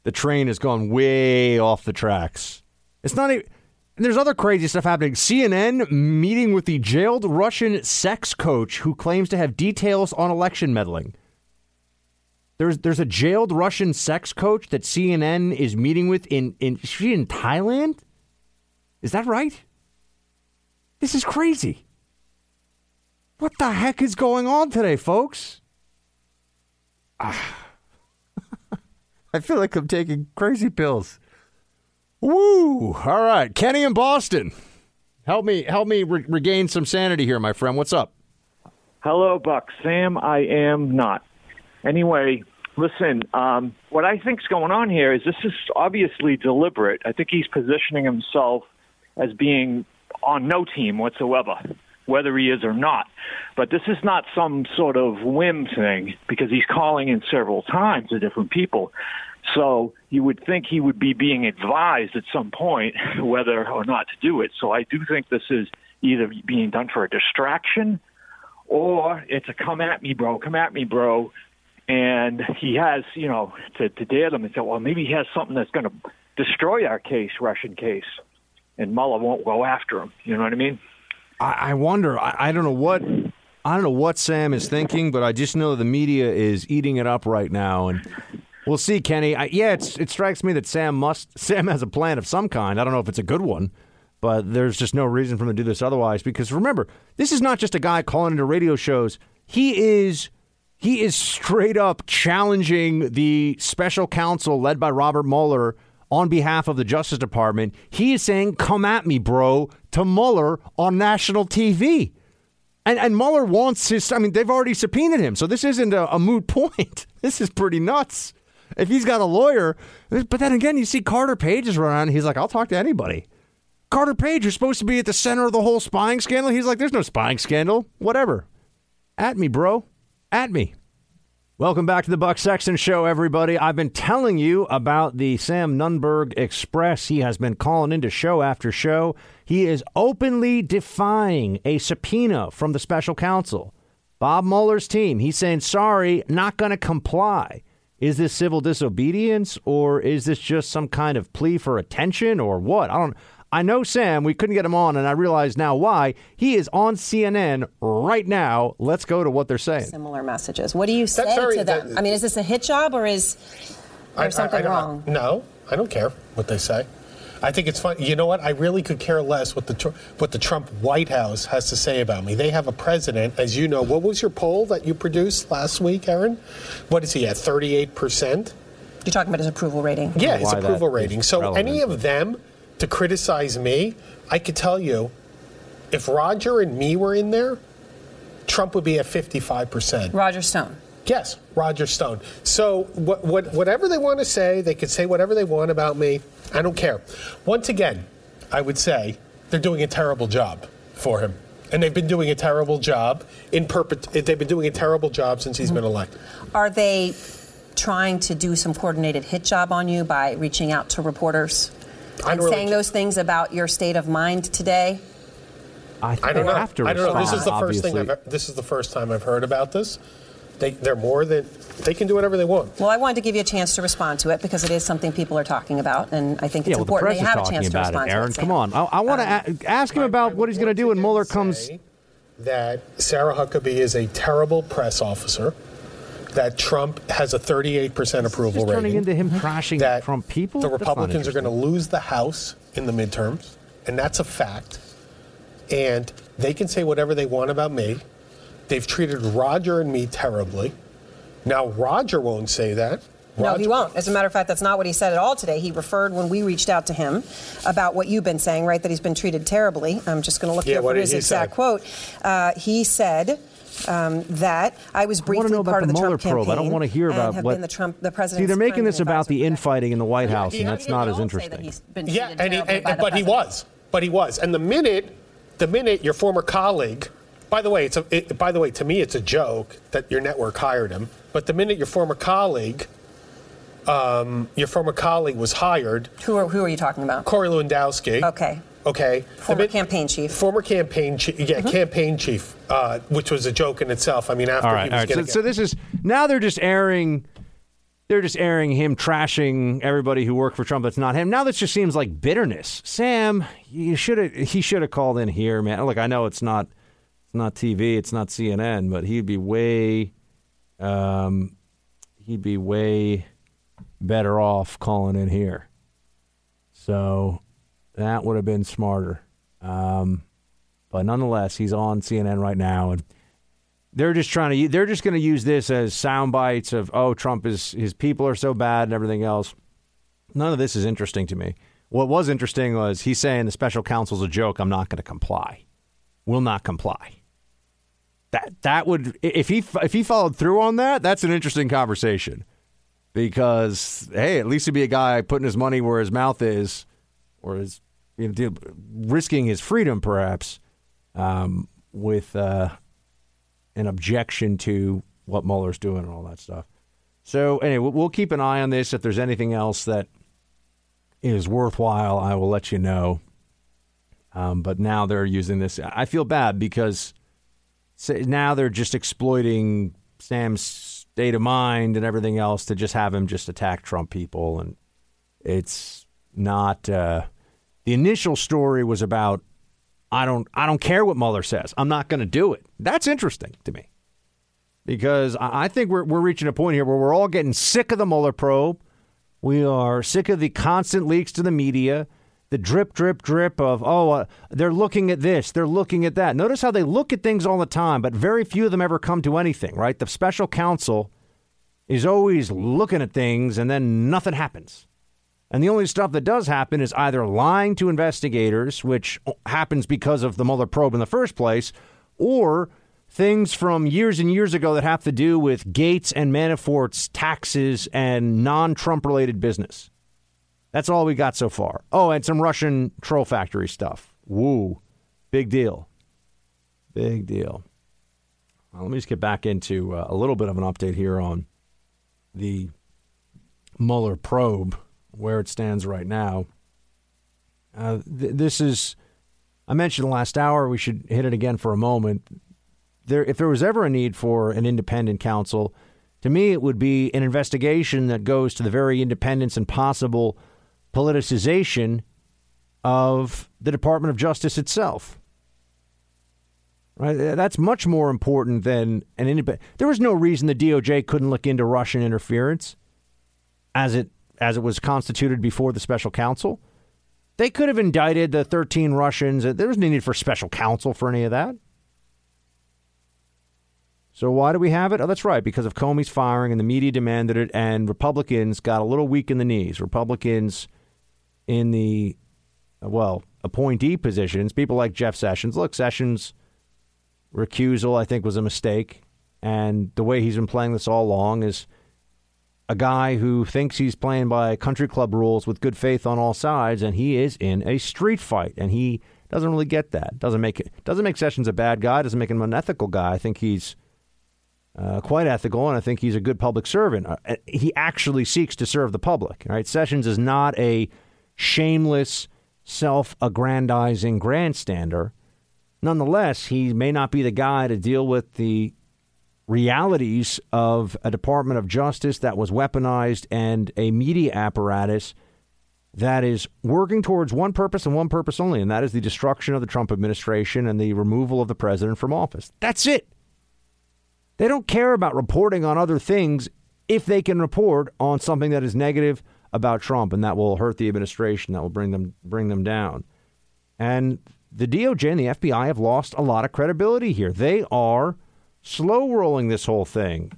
the train has gone way off the tracks. It's not even. And there's other crazy stuff happening. CNN meeting with the jailed Russian sex coach who claims to have details on election meddling. There's there's a jailed Russian sex coach that CNN is meeting with in in is she in Thailand? Is that right? This is crazy. What the heck is going on today, folks? Ah. I feel like I'm taking crazy pills. Woo! All right, Kenny in Boston, help me help me re- regain some sanity here, my friend. What's up? Hello, Buck. Sam, I am not. Anyway, listen, um, what I think is going on here is this is obviously deliberate. I think he's positioning himself as being on no team whatsoever, whether he is or not. But this is not some sort of whim thing because he's calling in several times to different people. So you would think he would be being advised at some point whether or not to do it. So I do think this is either being done for a distraction or it's a come at me, bro, come at me, bro. And he has, you know, to, to dare them and say, well, maybe he has something that's going to destroy our case, Russian case, and Mueller won't go after him. You know what I mean? I, I wonder. I, I don't know what. I don't know what Sam is thinking, but I just know the media is eating it up right now, and we'll see, Kenny. I, yeah, it strikes me that Sam must Sam has a plan of some kind. I don't know if it's a good one, but there's just no reason for him to do this otherwise. Because remember, this is not just a guy calling into radio shows. He is he is straight up challenging the special counsel led by Robert Mueller on behalf of the Justice Department. He is saying, "Come at me, bro," to Mueller on national TV. And, and Mueller wants his. I mean, they've already subpoenaed him, so this isn't a, a moot point. This is pretty nuts. If he's got a lawyer, but then again, you see Carter Page is running. Around. He's like, I'll talk to anybody. Carter Page, you're supposed to be at the center of the whole spying scandal. He's like, there's no spying scandal. Whatever. At me, bro. At me. Welcome back to the Buck Sexton Show, everybody. I've been telling you about the Sam Nunberg Express. He has been calling into show after show. He is openly defying a subpoena from the special counsel. Bob Mueller's team. He's saying, sorry, not going to comply. Is this civil disobedience or is this just some kind of plea for attention or what? I don't I know Sam, we couldn't get him on, and I realize now why. He is on CNN right now. Let's go to what they're saying. Similar messages. What do you say very- to them? that- I mean, is this a hit job or is there something don't- wrong? No, I don't care what they say. I think it's fun. You know what? I really could care less what the what the Trump White House has to say about me. They have a president, as you know. What was your poll that you produced last week, Aaron? What is he at? Thirty-eight percent. You're talking about his approval rating. Yeah, his approval rating. So any of them to criticize me, I could tell you, if Roger and me were in there, Trump would be at fifty-five percent. Roger Stone. Yes, Roger Stone. So what, what, whatever they want to say, they could say whatever they want about me. I don't care. Once again, I would say they're doing a terrible job for him. And they've been doing a terrible job in perpet- They've been doing a terrible job since he's been elected. Mm-hmm. Are they trying to do some coordinated hit job on you by reaching out to reporters and don't really saying those things about your state of mind today? I, I don't know. have to I don't know. This is the first thing. I've, this is the first time I've heard about this. They, they're more than they can do whatever they want. Well, I wanted to give you a chance to respond to it because it is something people are talking about, and I think it's yeah, well, the important press that you is have a talking chance to respond it, to Aaron. it. Come on. I, I want to um, ask him about what he's going to do when Mueller comes. that Sarah Huckabee is a terrible press officer. That Trump has a 38% approval It's turning rating. into him trashing that Trump people. The Republicans are going to lose the House in the midterms, and that's a fact. And they can say whatever they want about me. They've treated Roger and me terribly. Now Roger won't say that. No, he won't. As a matter of fact, that's not what he said at all today. He referred when we reached out to him about what you've been saying, right? That he's been treated terribly. I'm just going to look Yeah, here for his exact say? quote. Uh, he said. Um, that I was I want briefly to know about part the of the Mueller Trump probe. campaign. I don't want to hear about have what. been the Trump, the president. See, they're making this about the infighting in the White House, he- and that's not as all say interesting. that he's been Yeah, and he, and, by the but he was, but he was, and the minute, the minute your former colleague, by the way, it's a, it, by the way, to me, it's a joke that your network hired him. But the minute your former colleague, um, your former colleague was hired, Who are, who are you talking about? Corey Lewandowski. Okay. Okay. Former campaign chief. Mm-hmm. Former campaign chief. Yeah, campaign chief, uh, which was a joke in itself. I mean, after All he was all right. So, so this is now they're just airing. They're just airing him trashing everybody who worked for Trump. That's not him. Now this just seems like bitterness. Sam, you should have. He should have called in here, man. Look, I know it's not. It's not TV. It's not CNN. But he'd be way. Um, he'd be way better off calling in here. So that would have been smarter. Um, but nonetheless, he's on CNN right now, and they're just trying to. They're just going to use this as sound bites of, oh, Trump is his people are so bad and everything else. None of this is interesting to me. What was interesting was he's saying the special counsel's a joke. I'm not going to comply. Will not comply. That that would if he if he followed through on that, that's an interesting conversation. Because hey, at least he'd be a guy putting his money where his mouth is, or his you know risking his freedom perhaps um, with uh, an objection to what Mueller's doing and all that stuff. So anyway, we'll- we'll keep an eye on this. If there's anything else that is worthwhile, I will let you know. Um, but now they're using this. I feel bad because now they're just exploiting Sam's state of mind and everything else to just have him just attack Trump people, and it's not. Uh, the initial story was about I don't I don't care what Mueller says. I'm not going to do it. That's interesting to me because I think we're we're reaching a point here where we're all getting sick of the Mueller probe. We are sick of the constant leaks to the media, the drip, drip, drip of oh uh, they're looking at this, they're looking at that. Notice how they look at things all the time, but very few of them ever come to anything. Right? The special counsel is always looking at things and then nothing happens. And the only stuff that does happen is either lying to investigators, which happens because of the Mueller probe in the first place, or things from years and years ago that have to do with Gates and Manafort's taxes and non Trump related business. That's all we got so far. Oh, and some Russian troll factory stuff. Woo. Big deal. Big deal. Well, let me just get back into uh, a little bit of an update here on the Mueller probe, where it stands right now. Uh, th- this is, I mentioned last hour, we should hit it again for a moment. There, if there was ever a need for an independent counsel, to me it would be an investigation that goes to the very independence and possible politicization of the Department of Justice itself. Right, that's much more important than an independent. There was no reason the DOJ couldn't look into Russian interference, as it as it was constituted before the special counsel. They could have indicted the 13 Russians. There was no need for special counsel for any of that. So why do we have it? Oh, that's right, because of Comey's firing and the media demanded it, and Republicans got a little weak in the knees. Republicans in the well appointee positions, people like Jeff Sessions. Look, Sessions recusal, I think, was a mistake. And the way he's been playing this all along is a guy who thinks he's playing by country club rules with good faith on all sides, and he is in a street fight, and he doesn't really get that. Doesn't make it doesn't make Sessions a bad guy. Doesn't make him an unethical guy. I think he's uh, quite ethical, and I think he's a good public servant. Uh, he actually seeks to serve the public. Right? Sessions is not a shameless, self-aggrandizing grandstander. Nonetheless, he may not be the guy to deal with the realities of a Department of Justice that was weaponized and a media apparatus that is working towards one purpose and one purpose only, and that is the destruction of the Trump administration and the removal of the president from office. That's it. They don't care about reporting on other things if they can report on something that is negative about Trump, and that will hurt the administration, that will bring them bring them down. And the DOJ and the FBI have lost a lot of credibility here. They are slow rolling this whole thing.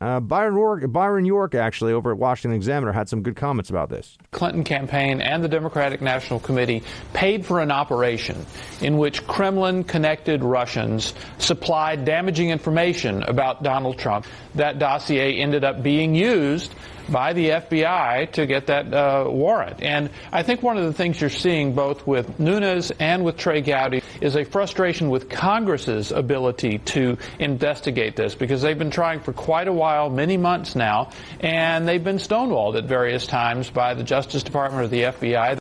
Uh, Byron, York, Byron York, actually, over at Washington Examiner, had some good comments about this. Clinton campaign and the Democratic National Committee paid for an operation in which Kremlin connected Russians supplied damaging information about Donald Trump. That dossier ended up being used by the FBI to get that uh, warrant. And I think one of the things you're seeing both with Nunes and with Trey Gowdy is a frustration with Congress's ability to investigate this because they've been trying for quite a while, many months now, and they've been stonewalled at various times by the Justice Department or the FBI.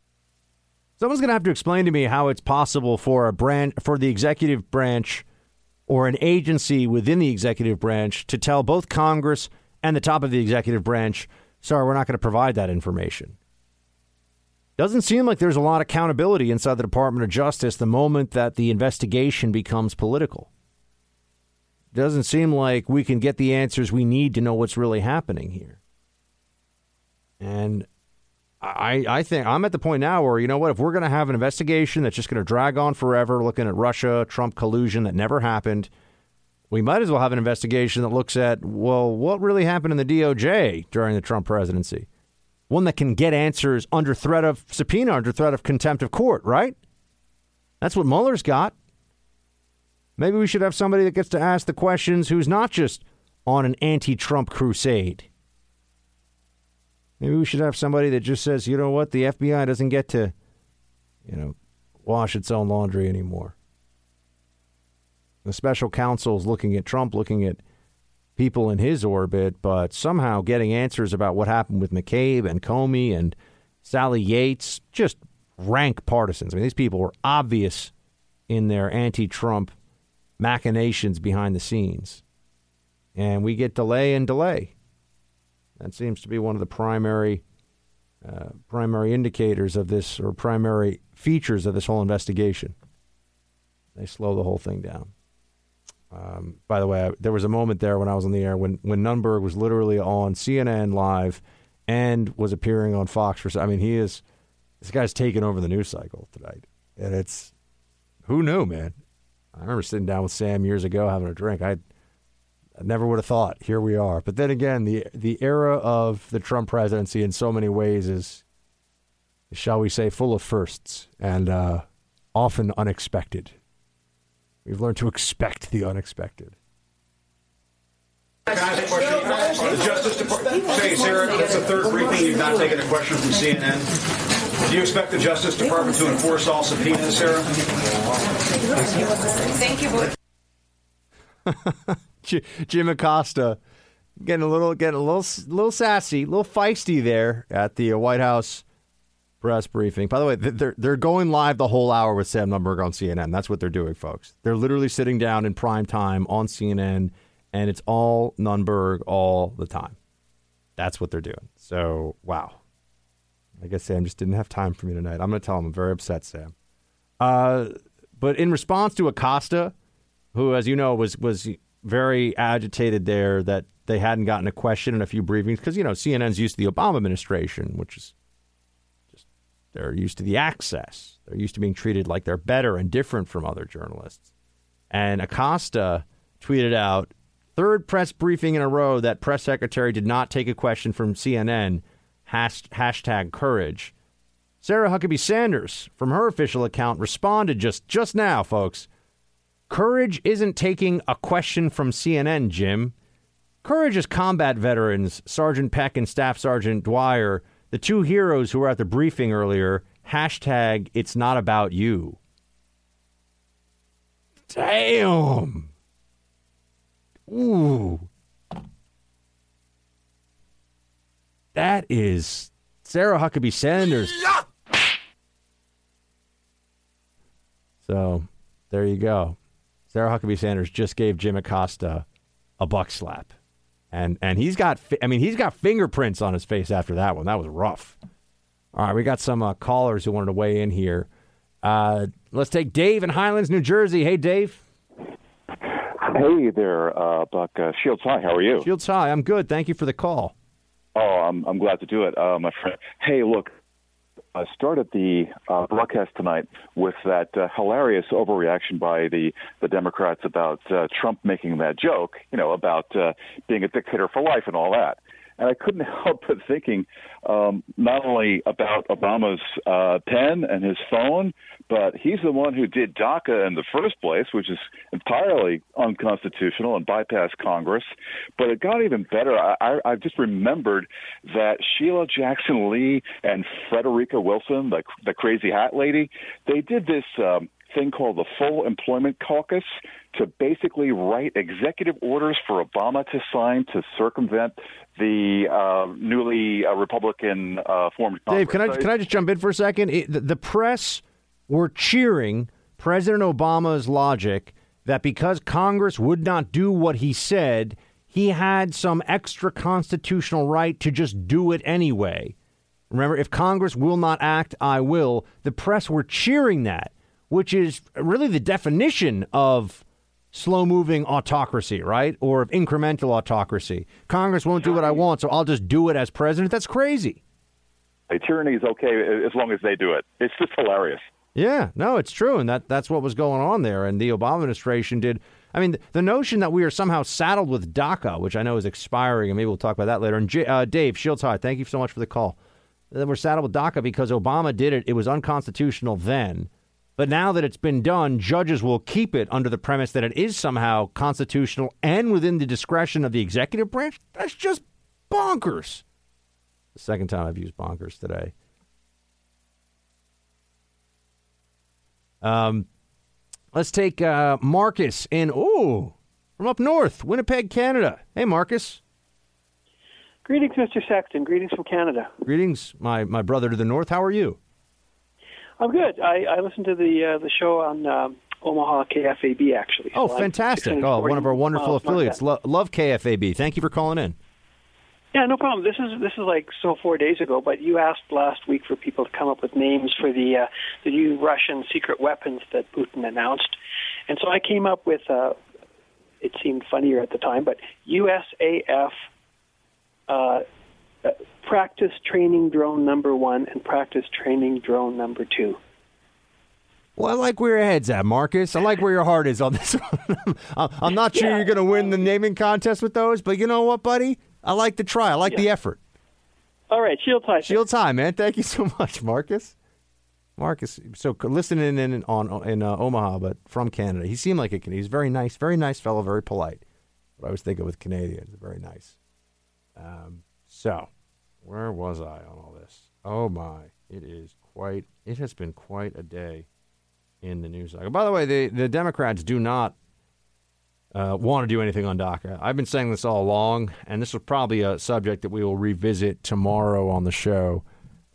Someone's going to have to explain to me how it's possible for a branch for the executive branch or an agency within the executive branch to tell both Congress and the top of the executive branch, sorry, we're not going to provide that information. Doesn't seem like there's a lot of accountability inside the Department of Justice the moment that the investigation becomes political. Doesn't seem like we can get the answers we need to know what's really happening here. And I, I think I'm at the point now where, you know what, if we're going to have an investigation that's just going to drag on forever, looking at Russia, Trump collusion that never happened, we might as well have an investigation that looks at, well, what really happened in the DOJ during the Trump presidency? One that can get answers under threat of subpoena, under threat of contempt of court, right? That's what Mueller's got. Maybe we should have somebody that gets to ask the questions who's not just on an anti Trump crusade. Maybe we should have somebody that just says, you know what, the FBI doesn't get to, you know, wash its own laundry anymore. The special counsel is looking at Trump, looking at people in his orbit, but somehow getting answers about what happened with McCabe and Comey and Sally Yates, just rank partisans. I mean, these people were obvious in their anti Trump machinations behind the scenes. And we get delay and delay. That seems to be one of the primary uh, primary indicators of this or primary features of this whole investigation. They slow the whole thing down. Um, by the way, I, there was a moment there when I was on the air when when Nunberg was literally on CNN live and was appearing on Fox for. I mean, he is this guy's taking over the news cycle tonight, and it's who knew, man. I remember sitting down with Sam years ago having a drink. I, I never would have thought. Here we are. But then again, the the era of the Trump presidency in so many ways is, shall we say, full of firsts and uh, often unexpected. We've learned to expect the unexpected. Can I ask a question? The Justice Department, say, Sarah, that's the third briefing you've not taken a question from CNN. Do you expect the Justice Department to enforce all subpoenas, Sarah? Thank you. Jim Acosta getting a little, getting a little, little sassy, a little feisty there at the uh, White House press briefing. By the way, they're they're going live the whole hour with Sam Nunberg on CNN. That's what they're doing, folks. They're literally sitting down in prime time on CNN, and it's all Nunberg all the time. That's what they're doing. So, wow. I guess Sam just didn't have time for me tonight. I'm going to tell him I'm very upset, Sam. Uh, but in response to Acosta, who, as you know, was was very agitated there that they hadn't gotten a question in a few briefings because you know CNN's used to the Obama administration, which is they're used to the access. They're used to being treated like they're better and different from other journalists. And Acosta tweeted out third press briefing in a row that press secretary did not take a question from CNN. Hash, hashtag courage. Sarah Huckabee Sanders, from her official account, responded just just now, folks. Courage isn't taking a question from CNN, Jim. Courage is combat veterans, Sergeant Peck and Staff Sergeant Dwyer, the two heroes who were at the briefing earlier. Hashtag it's not about you. Damn. Ooh. That is Sarah Huckabee Sanders. So there you go. Sarah Huckabee Sanders just gave Jim Acosta a buck slap. And and he's got I mean he's got fingerprints on his face after that one. That was rough. All right, we got some uh, callers who wanted to weigh in here. Uh, let's take Dave in Highlands, New Jersey. Hey, Dave. Hey there, uh, Buck. Uh, Shields, hi. How are you? Shields, hi. I'm good. Thank you for the call. Oh, I'm I'm glad to do it, uh, my friend. Hey, look, I started the uh, broadcast tonight with that uh, hilarious overreaction by the the Democrats about uh, Trump making that joke, you know, about uh, being a dictator for life and all that. And I couldn't help but thinking um, not only about Obama's uh, pen and his phone, but he's the one who did DACA in the first place, which is entirely unconstitutional and bypassed Congress. But it got even better. I, I, I just remembered that Sheila Jackson Lee and Frederica Wilson, the, the crazy hat lady, they did this. Um, thing called the Full Employment Caucus to basically write executive orders for Obama to sign to circumvent the uh, newly uh, Republican uh, formed Congress. Dave, can I can I just jump in for a second? It, the, the press were cheering President Obama's logic that because Congress would not do what he said, he had some extra constitutional right to just do it anyway. Remember, if Congress will not act, I will. The press were cheering that which is really the definition of slow moving autocracy, right? Or of incremental autocracy. Congress won't do what I want, so I'll just do it as president. That's crazy. Hey, tyranny is okay as long as they do it. It's just hilarious. Yeah, no, it's true, and that that's what was going on there. And the Obama administration did. I mean, the notion that we are somehow saddled with DACA, which I know is expiring, and maybe we'll talk about that later. And J- uh, Dave Shields, hi, thank you so much for the call. That we're saddled with DACA because Obama did it. It was unconstitutional then. But now that it's been done, judges will keep it under the premise that it is somehow constitutional and within the discretion of the executive branch. That's just bonkers. The second time I've used bonkers today. Um, let's take uh, Marcus in, ooh, from up north, Winnipeg, Canada. Hey, Marcus. Greetings, Mr. Sexton. Greetings from Canada. Greetings, my, my brother to the north. How are you? I'm good. I, I listened to the uh, the show on um, Omaha KFAB actually. Oh, so fantastic! Oh, one of our wonderful affiliates. Lo- love KFAB. Thank you for calling in. Yeah, no problem. This is this is like so four days ago, but you asked last week for people to come up with names for the uh, the new Russian secret weapons that Putin announced, And so I came up with, uh, it seemed funnier at the time, but USAF uh, uh, practice training drone number one and practice training drone number two. Well, I like where your head's at, Marcus. I like where your heart is on this one. I'm not sure you're going to win the naming contest with those, but you know what, buddy? I like the try. I like the effort. All right, shield tie. Shield time, man. Thank you so much, Marcus. Marcus, so listening in, in on in uh, Omaha, but from Canada. He seemed like a Canadian. He's very nice, very nice fellow, very polite. What I was thinking with Canadians, very nice. Um, so, where was I on all this? Oh my, it is quite. It has been quite a day in the news cycle. By the way, the the Democrats do not uh, want to do anything on DACA. I've been saying this all along, and this is probably a subject that we will revisit tomorrow on the show.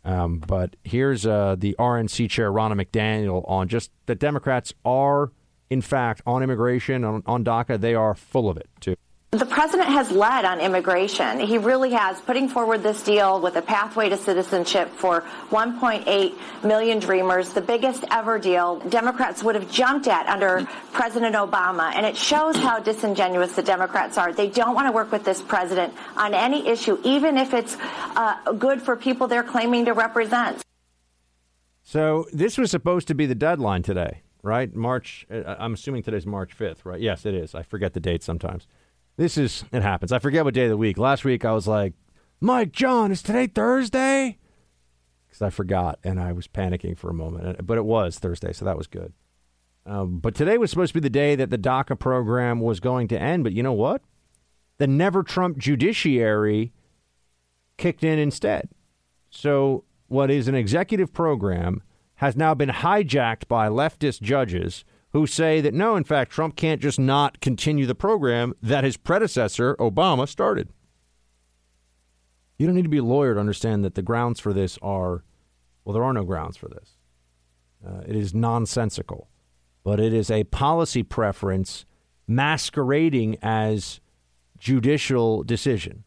Um, but here's uh, the RNC chair, Ronna McDaniel, on just the Democrats are, in fact, on immigration, on, on DACA, they are full of it, too. The president has led on immigration. He really has, putting forward this deal with a pathway to citizenship for 1.8 million dreamers, the biggest ever deal Democrats would have jumped at under President Obama. And it shows how disingenuous the Democrats are. They don't want to work with this president on any issue, even if it's uh, good for people they're claiming to represent. So this was supposed to be the deadline today, right? March, uh, I'm assuming today's March 5th, right? Yes, it is. I forget the date sometimes. This is, it happens. I forget what day of the week. Last week I was like, Mike, John, is today Thursday? Because I forgot and I was panicking for a moment. But it was Thursday, so that was good. Um, but today was supposed to be the day that the DACA program was going to end. But you know what? The never Trump judiciary kicked in instead. So, what is an executive program has now been hijacked by leftist judges who say that no, in fact, Trump can't just not continue the program that his predecessor, Obama, started. You don't need to be a lawyer to understand that the grounds for this are, well, there are no grounds for this. Uh, it is nonsensical, but it is a policy preference masquerading as judicial decision.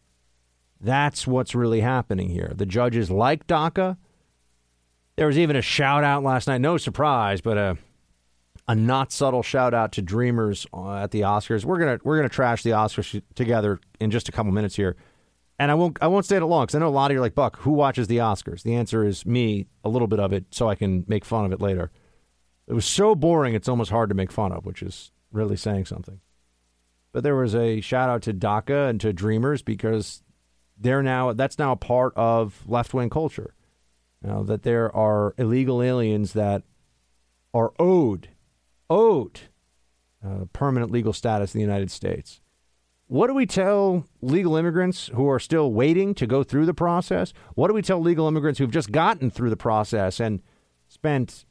That's what's really happening here. The judges like DACA. There was even a shout out last night, no surprise, but a a not subtle shout out to Dreamers uh, at the Oscars. We're gonna we're gonna trash the Oscars together in just a couple minutes here, and I won't I won't stay it long because I know a lot of you are like Buck. Who watches the Oscars? The answer is me. A little bit of it, so I can make fun of it later. It was so boring; it's almost hard to make fun of, which is really saying something. But there was a shout out to DACA and to Dreamers because they're now that's now a part of left wing culture. Now that there are illegal aliens that are owed owed uh, permanent legal status in the United States. What do we tell legal immigrants who are still waiting to go through the process? What do we tell legal immigrants who've just gotten through the process and spent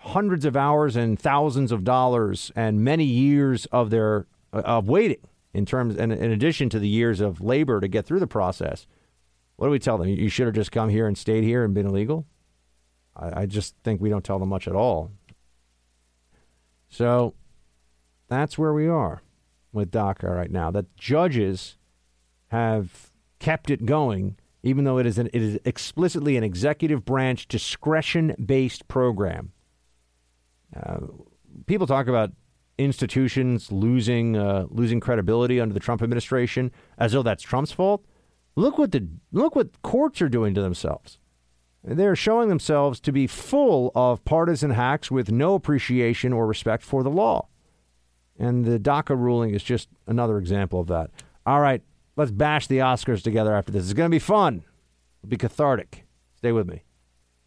hundreds of hours and thousands of dollars and many years of their uh, of waiting in terms and in addition to the years of labor to get through the process? What do we tell them? You should have just come here and stayed here and been illegal. I, I just think we don't tell them much at all. So that's where we are with DACA right now. That judges have kept it going, even though it is an, it is explicitly an executive branch discretion based program. Uh, people talk about institutions losing uh, losing credibility under the Trump administration as though that's Trump's fault. Look what the look what courts are doing to themselves. They're showing themselves to be full of partisan hacks with no appreciation or respect for the law. And the DACA ruling is just another example of that. All right, let's bash the Oscars together after this. It's going to be fun. It'll be cathartic. Stay with me.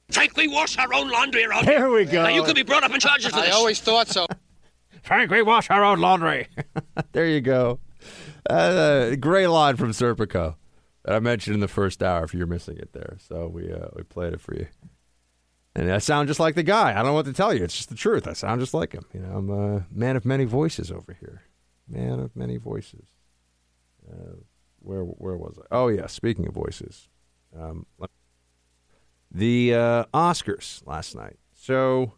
Frank, we wash our own laundry around There here. we go. Now, you could be brought up in charges for this. I always thought so. Frank, we wash our own laundry. there you go. Uh, great line from Serpico that I mentioned in the first hour. If you're missing it there, so we uh, we played it for you. And I sound just like the guy. I don't know what to tell you. It's just the truth. I sound just like him. You know, I'm a man of many voices over here. Man of many voices. Uh, where where was I? Oh yeah. Speaking of voices, um, the uh, Oscars last night. So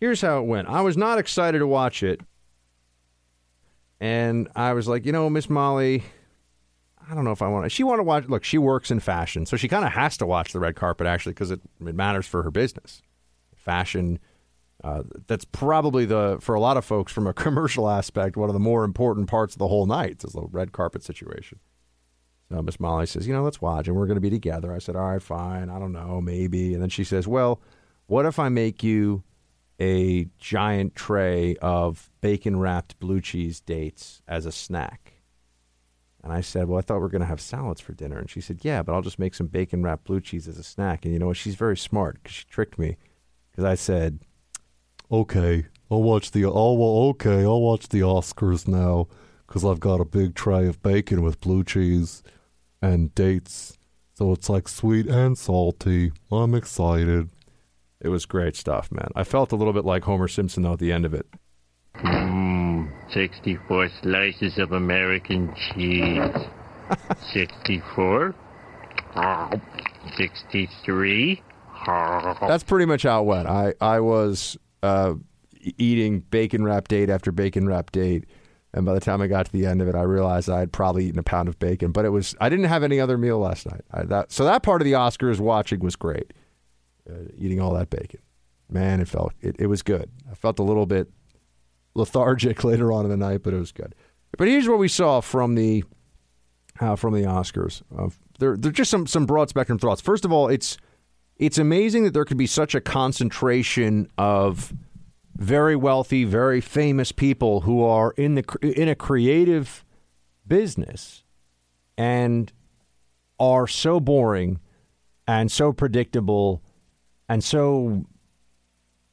here's how it went. I was not excited to watch it, and I was like, you know, Miss Molly, I don't know if I want to. She want to watch. Look, she works in fashion, so she kind of has to watch the red carpet actually because it, it matters for her business. Fashion Uh, that's probably the for a lot of folks from a commercial aspect one of the more important parts of the whole night. This little red carpet situation. So Miss Molly says, you know, let's watch, and we're going to be together. I said, all right, fine. I don't know, maybe. And then she says, well, what if I make you a giant tray of bacon wrapped blue cheese dates as a snack? And I said, Well, I thought we were going to have salads for dinner. And she said, Yeah, but I'll just make some bacon wrapped blue cheese as a snack. And you know what? She's very smart because she tricked me. Because I said, Okay, I'll watch the. Oh well, okay, I'll watch the Oscars now because I've got a big tray of bacon with blue cheese and dates, so it's like sweet and salty. I'm excited. It was great stuff, man. I felt a little bit like Homer Simpson though at the end of it. Mmm, 64 slices of American cheese. 64. 63. That's pretty much how it went. I I was uh, eating bacon wrap date after bacon wrap date, and by the time I got to the end of it, I realized I had probably eaten a pound of bacon. But it was I didn't have any other meal last night. I, that so that part of the Oscars watching was great. Uh, eating all that bacon, man, it felt it, it was good. I felt a little bit lethargic later on in the night, but it was good. But here's what we saw from the uh, from the Oscars. Uh, there, there are just some some broad spectrum thoughts. First of all, it's it's amazing that there could be such a concentration of very wealthy, very famous people who are in the in a creative business and are so boring and so predictable and so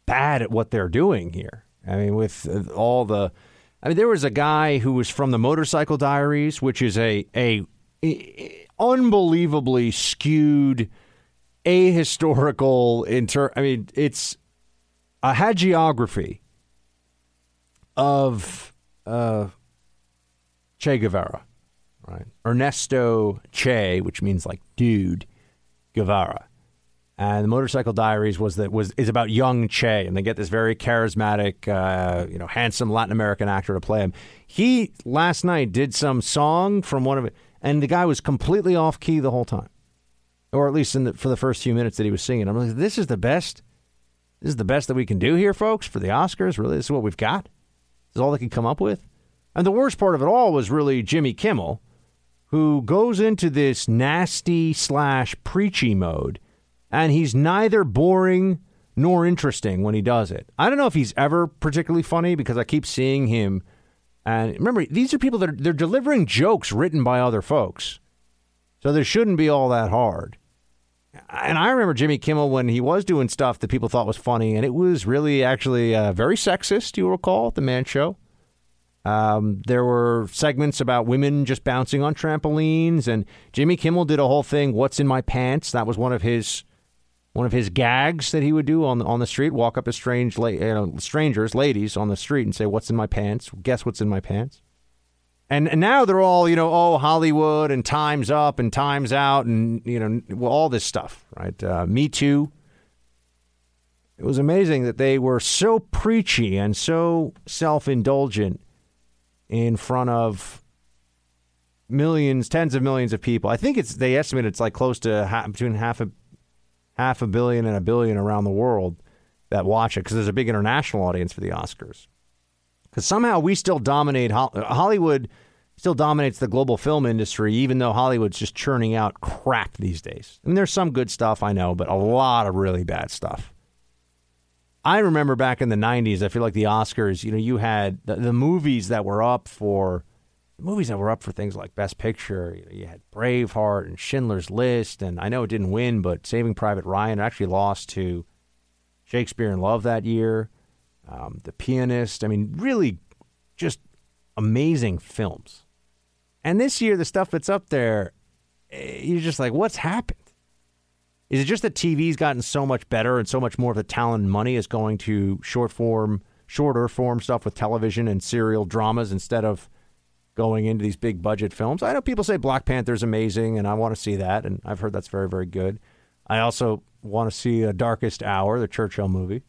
bad at what they're doing here. I mean, with all the, I mean, there was a guy who was from the Motorcycle Diaries, which is a a, a unbelievably skewed, ahistorical inter. I mean, it's a hagiography of uh, Che Guevara, right? Ernesto Che, which means like dude, Guevara. And the Motorcycle Diaries was that was is about young Che, and they get this very charismatic, uh, you know, handsome Latin American actor to play him. He last night did some song from one of it, and the guy was completely off key the whole time, or at least in the, for the first few minutes that he was singing. I'm like, this is the best. This is the best that we can do here, folks, for the Oscars. Really, this is what we've got. This is all they can come up with. And the worst part of it all was really Jimmy Kimmel, who goes into this nasty slash preachy mode and he's neither boring nor interesting when he does it. I don't know if he's ever particularly funny because I keep seeing him. And remember, these are people that are they're delivering jokes written by other folks, so they shouldn't be all that hard. And I remember Jimmy Kimmel when he was doing stuff that people thought was funny, and it was really actually uh, very sexist. You recall the Man Show. Um, there were segments about women just bouncing on trampolines, and Jimmy Kimmel did a whole thing. What's in my pants? That was one of his one of his gags that he would do on on the street. Walk up to strange la- you know, strangers, ladies on the street, and say, "What's in my pants?" Guess what's in my pants. And, and now they're all you know, oh Hollywood and Times Up and Times Out and you know well, all this stuff, right? Uh, Me Too. It was amazing that they were so preachy and so self indulgent in front of millions, tens of millions of people. I think it's they estimate it's like close to half, between half a half a billion and a billion around the world that watch it because there's a big international audience for the Oscars. Because somehow we still dominate Hollywood. Still dominates the global film industry, even though Hollywood's just churning out crap these days. I mean, there's some good stuff I know, but a lot of really bad stuff. I remember back in the 90s, I feel like the Oscars, you know, you had the, the movies that were up for movies that were up for things like Best Picture. You, know, you had Braveheart and Schindler's List, and I know it didn't win, but Saving Private Ryan actually lost to Shakespeare in Love that year. Um, the Pianist. I mean, really, just amazing films. And this year, the stuff that's up there, eh, you're just like, what's happened? Is it just that TV's gotten so much better and so much more of the talent and money is going to short form, shorter form stuff with television and serial dramas instead of going into these big budget films? I know people say Black Panther is amazing and I want to see that, and I've heard that's very, very good. I also want to see a Darkest Hour, the Churchill movie.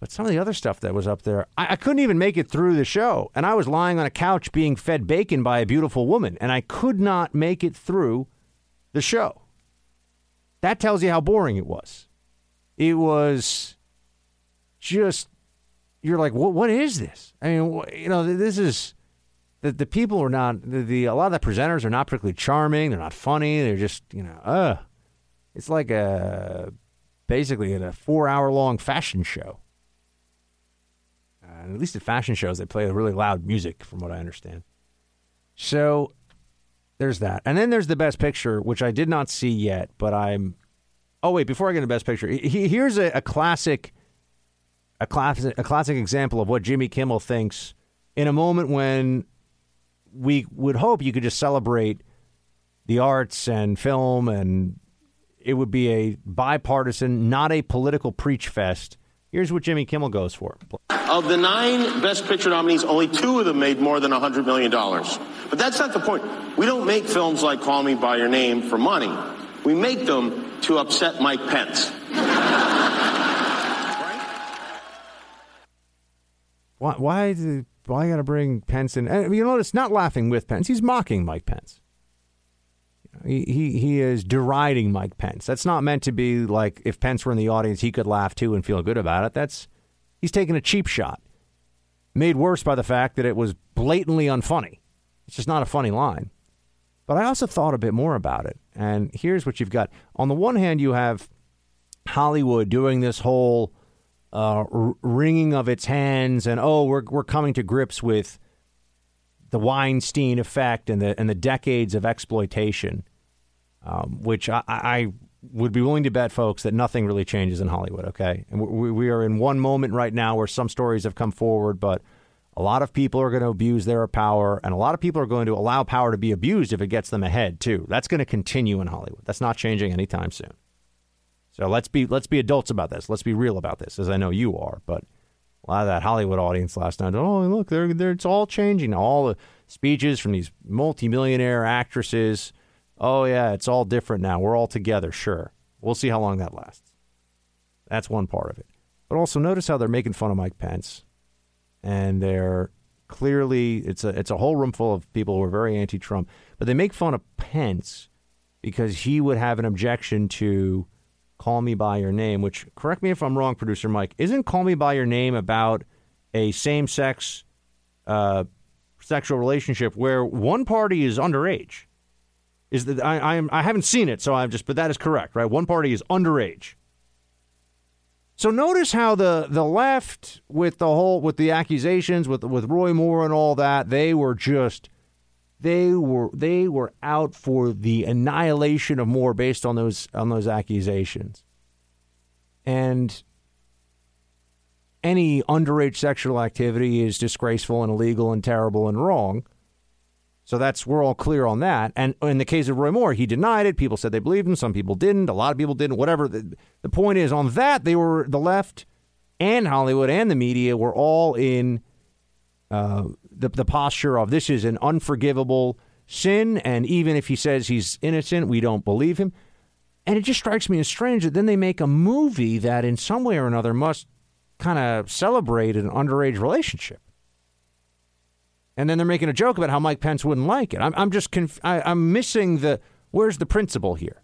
But some of the other stuff that was up there, I, I, couldn't even make it through the show. And I was lying on a couch being fed bacon by a beautiful woman, and I could not make it through the show. That tells you how boring it was. It was just you're like, what? What is this? I mean, you know, this is the the people are not the, the a lot of the presenters are not particularly charming. They're not funny. They're just you know, uh, it's like a basically a four hour long fashion show. Uh, at least at fashion shows, they play really loud music, from what I understand. So there's that, and then there's the best picture, which I did not see yet, but I'm. Oh wait, before I get to best picture, he, here's a, a classic, a classic, a classic example of what Jimmy Kimmel thinks in a moment when we would hope you could just celebrate the arts and film, and it would be a bipartisan, not a political preach fest. Here's what Jimmy Kimmel goes for. Of the nine Best Picture nominees, only two of them made more than $100 million. But that's not the point. We don't make films like Call Me By Your Name for money. We make them to upset Mike Pence. Why? Why? the- Why got to bring Pence in? And you notice, not laughing with Pence. He's mocking Mike Pence. He, he he is deriding Mike Pence. That's not meant to be like if Pence were in the audience, he could laugh too and feel good about it. That's he's taking a cheap shot, made worse by the fact that it was blatantly unfunny. It's just not a funny line. But I also thought a bit more about it, and here's what you've got. On the one hand, you have Hollywood doing this whole uh, wringing of its hands, and oh, we're we're coming to grips with the Weinstein effect and the and the decades of exploitation, um, which I, I would be willing to bet, folks, that nothing really changes in Hollywood. Okay, and we, we are in one moment right now where some stories have come forward, but a lot of people are going to abuse their power, and a lot of people are going to allow power to be abused if it gets them ahead too. That's going to continue in Hollywood. That's not changing anytime soon. So let's be let's be adults about this. Let's be real about this, as I know you are. But a lot of that Hollywood audience last night, oh look, they're, they're it's all changing. All the speeches from these multimillionaire actresses. Oh yeah, it's all different now. We're all together. Sure, we'll see how long that lasts. That's one part of it. But also notice how they're making fun of Mike Pence, and they're clearly it's a it's a whole room full of people who are very anti-Trump, but they make fun of Pence because he would have an objection to Call Me By Your Name, which, correct me if I'm wrong, producer Mike, isn't Call Me By Your Name about a same sex uh, sexual relationship where one party is underage? Is that I, I, am, I haven't seen it, so I'm just, but that is correct, right? One party is underage. So notice how the, the left, with the whole, with the accusations, with with Roy Moore and all that, they were just they were they were out for the annihilation of Moore based on those on those accusations. And any underage sexual activity is disgraceful and illegal and terrible and wrong. So that's we're all clear on that. And in the case of Roy Moore, he denied it. People said they believed him. Some people didn't. A lot of people didn't. Whatever. The, the point is, on that they were the left and Hollywood and the media were all in uh, the the posture of this is an unforgivable sin, and even if he says he's innocent, we don't believe him. And it just strikes me as strange that then they make a movie that, in some way or another, must kind of celebrate an underage relationship. And then they're making a joke about how Mike Pence wouldn't like it. I'm, I'm just conf- I, I'm missing the where's the principle here.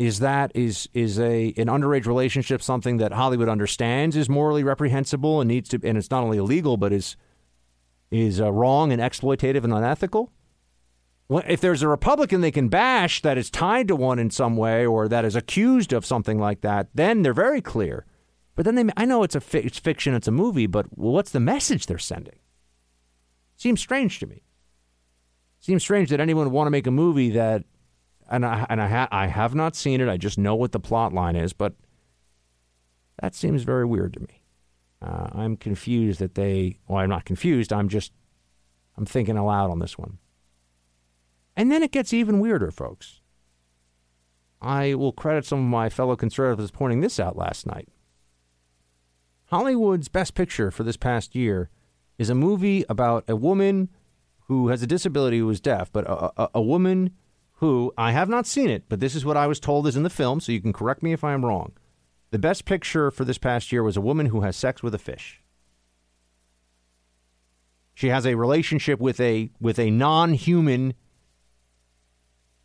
Is that is is a an underage relationship something that Hollywood understands is morally reprehensible and needs to and it's not only illegal but is is uh, wrong and exploitative and unethical? If there's a Republican they can bash that is tied to one in some way or that is accused of something like that, then they're very clear. But then they, I know it's a fi- it's fiction, it's a movie, but what's the message they're sending? Seems strange to me. Seems strange that anyone would want to make a movie that, and I and I, ha, I have not seen it. I just know what the plot line is, but that seems very weird to me. Uh, I'm confused that they. Well, I'm not confused. I'm just. I'm thinking aloud on this one. And then it gets even weirder, folks. I will credit some of my fellow conservatives pointing this out last night. Hollywood's best picture for this past year is a movie about a woman who has a disability who is deaf, but a, a, a woman who I have not seen it, but this is what I was told is in the film, so you can correct me if I am wrong. The best picture for this past year was a woman who has sex with a fish. She has a relationship with a with a non-human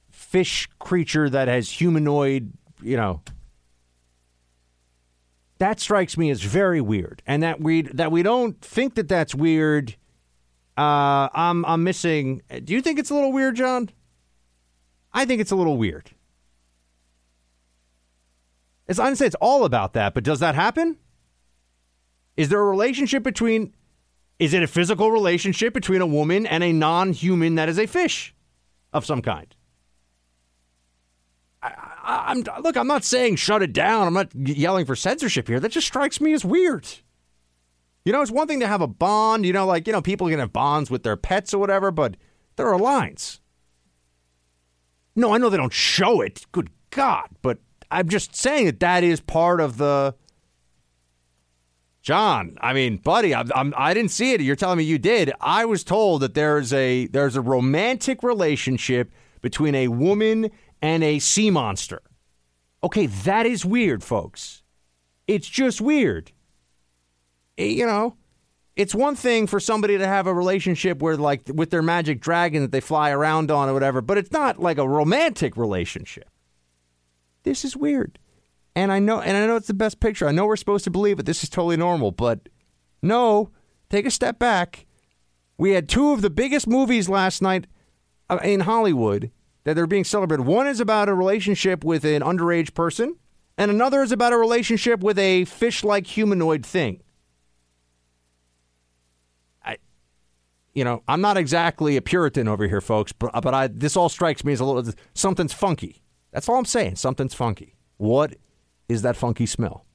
fish creature that has humanoid, you know. That strikes me as very weird, and that we that we don't think that that's weird. Uh, I'm I'm missing. Do you think it's a little weird, John? I think it's a little weird. It's I say it's all about that, but does that happen? Is there a relationship between? Is it a physical relationship between a woman and a non-human that is a fish of some kind? I, am look. I'm not saying shut it down. I'm not yelling for censorship here. That just strikes me as weird. You know, it's one thing to have a bond. You know, like you know, people can have bonds with their pets or whatever, but there are lines. No, I know they don't show it. Good God, but I'm just saying that that is part of the. John, I mean, buddy, I'm, I'm, I did not see it. You're telling me you did. I was told that there's a there's a romantic relationship between a woman and a sea monster. Okay, that is weird, folks. It's just weird. Eh, you know, it's one thing for somebody to have a relationship where, like, with their magic dragon that they fly around on or whatever, but it's not like a romantic relationship. This is weird. And I know, and I know it's the best picture. I know we're supposed to believe it. This is totally normal, but no, take a step back. We had two of the biggest movies last night uh, in Hollywood that they're being celebrated. One is about a relationship with an underage person, and another is about a relationship with a fish like humanoid thing. I, you know, I'm not exactly a Puritan over here, folks, but, but I, this all strikes me as a little something's funky. That's all I'm saying. Something's funky. What is that funky smell?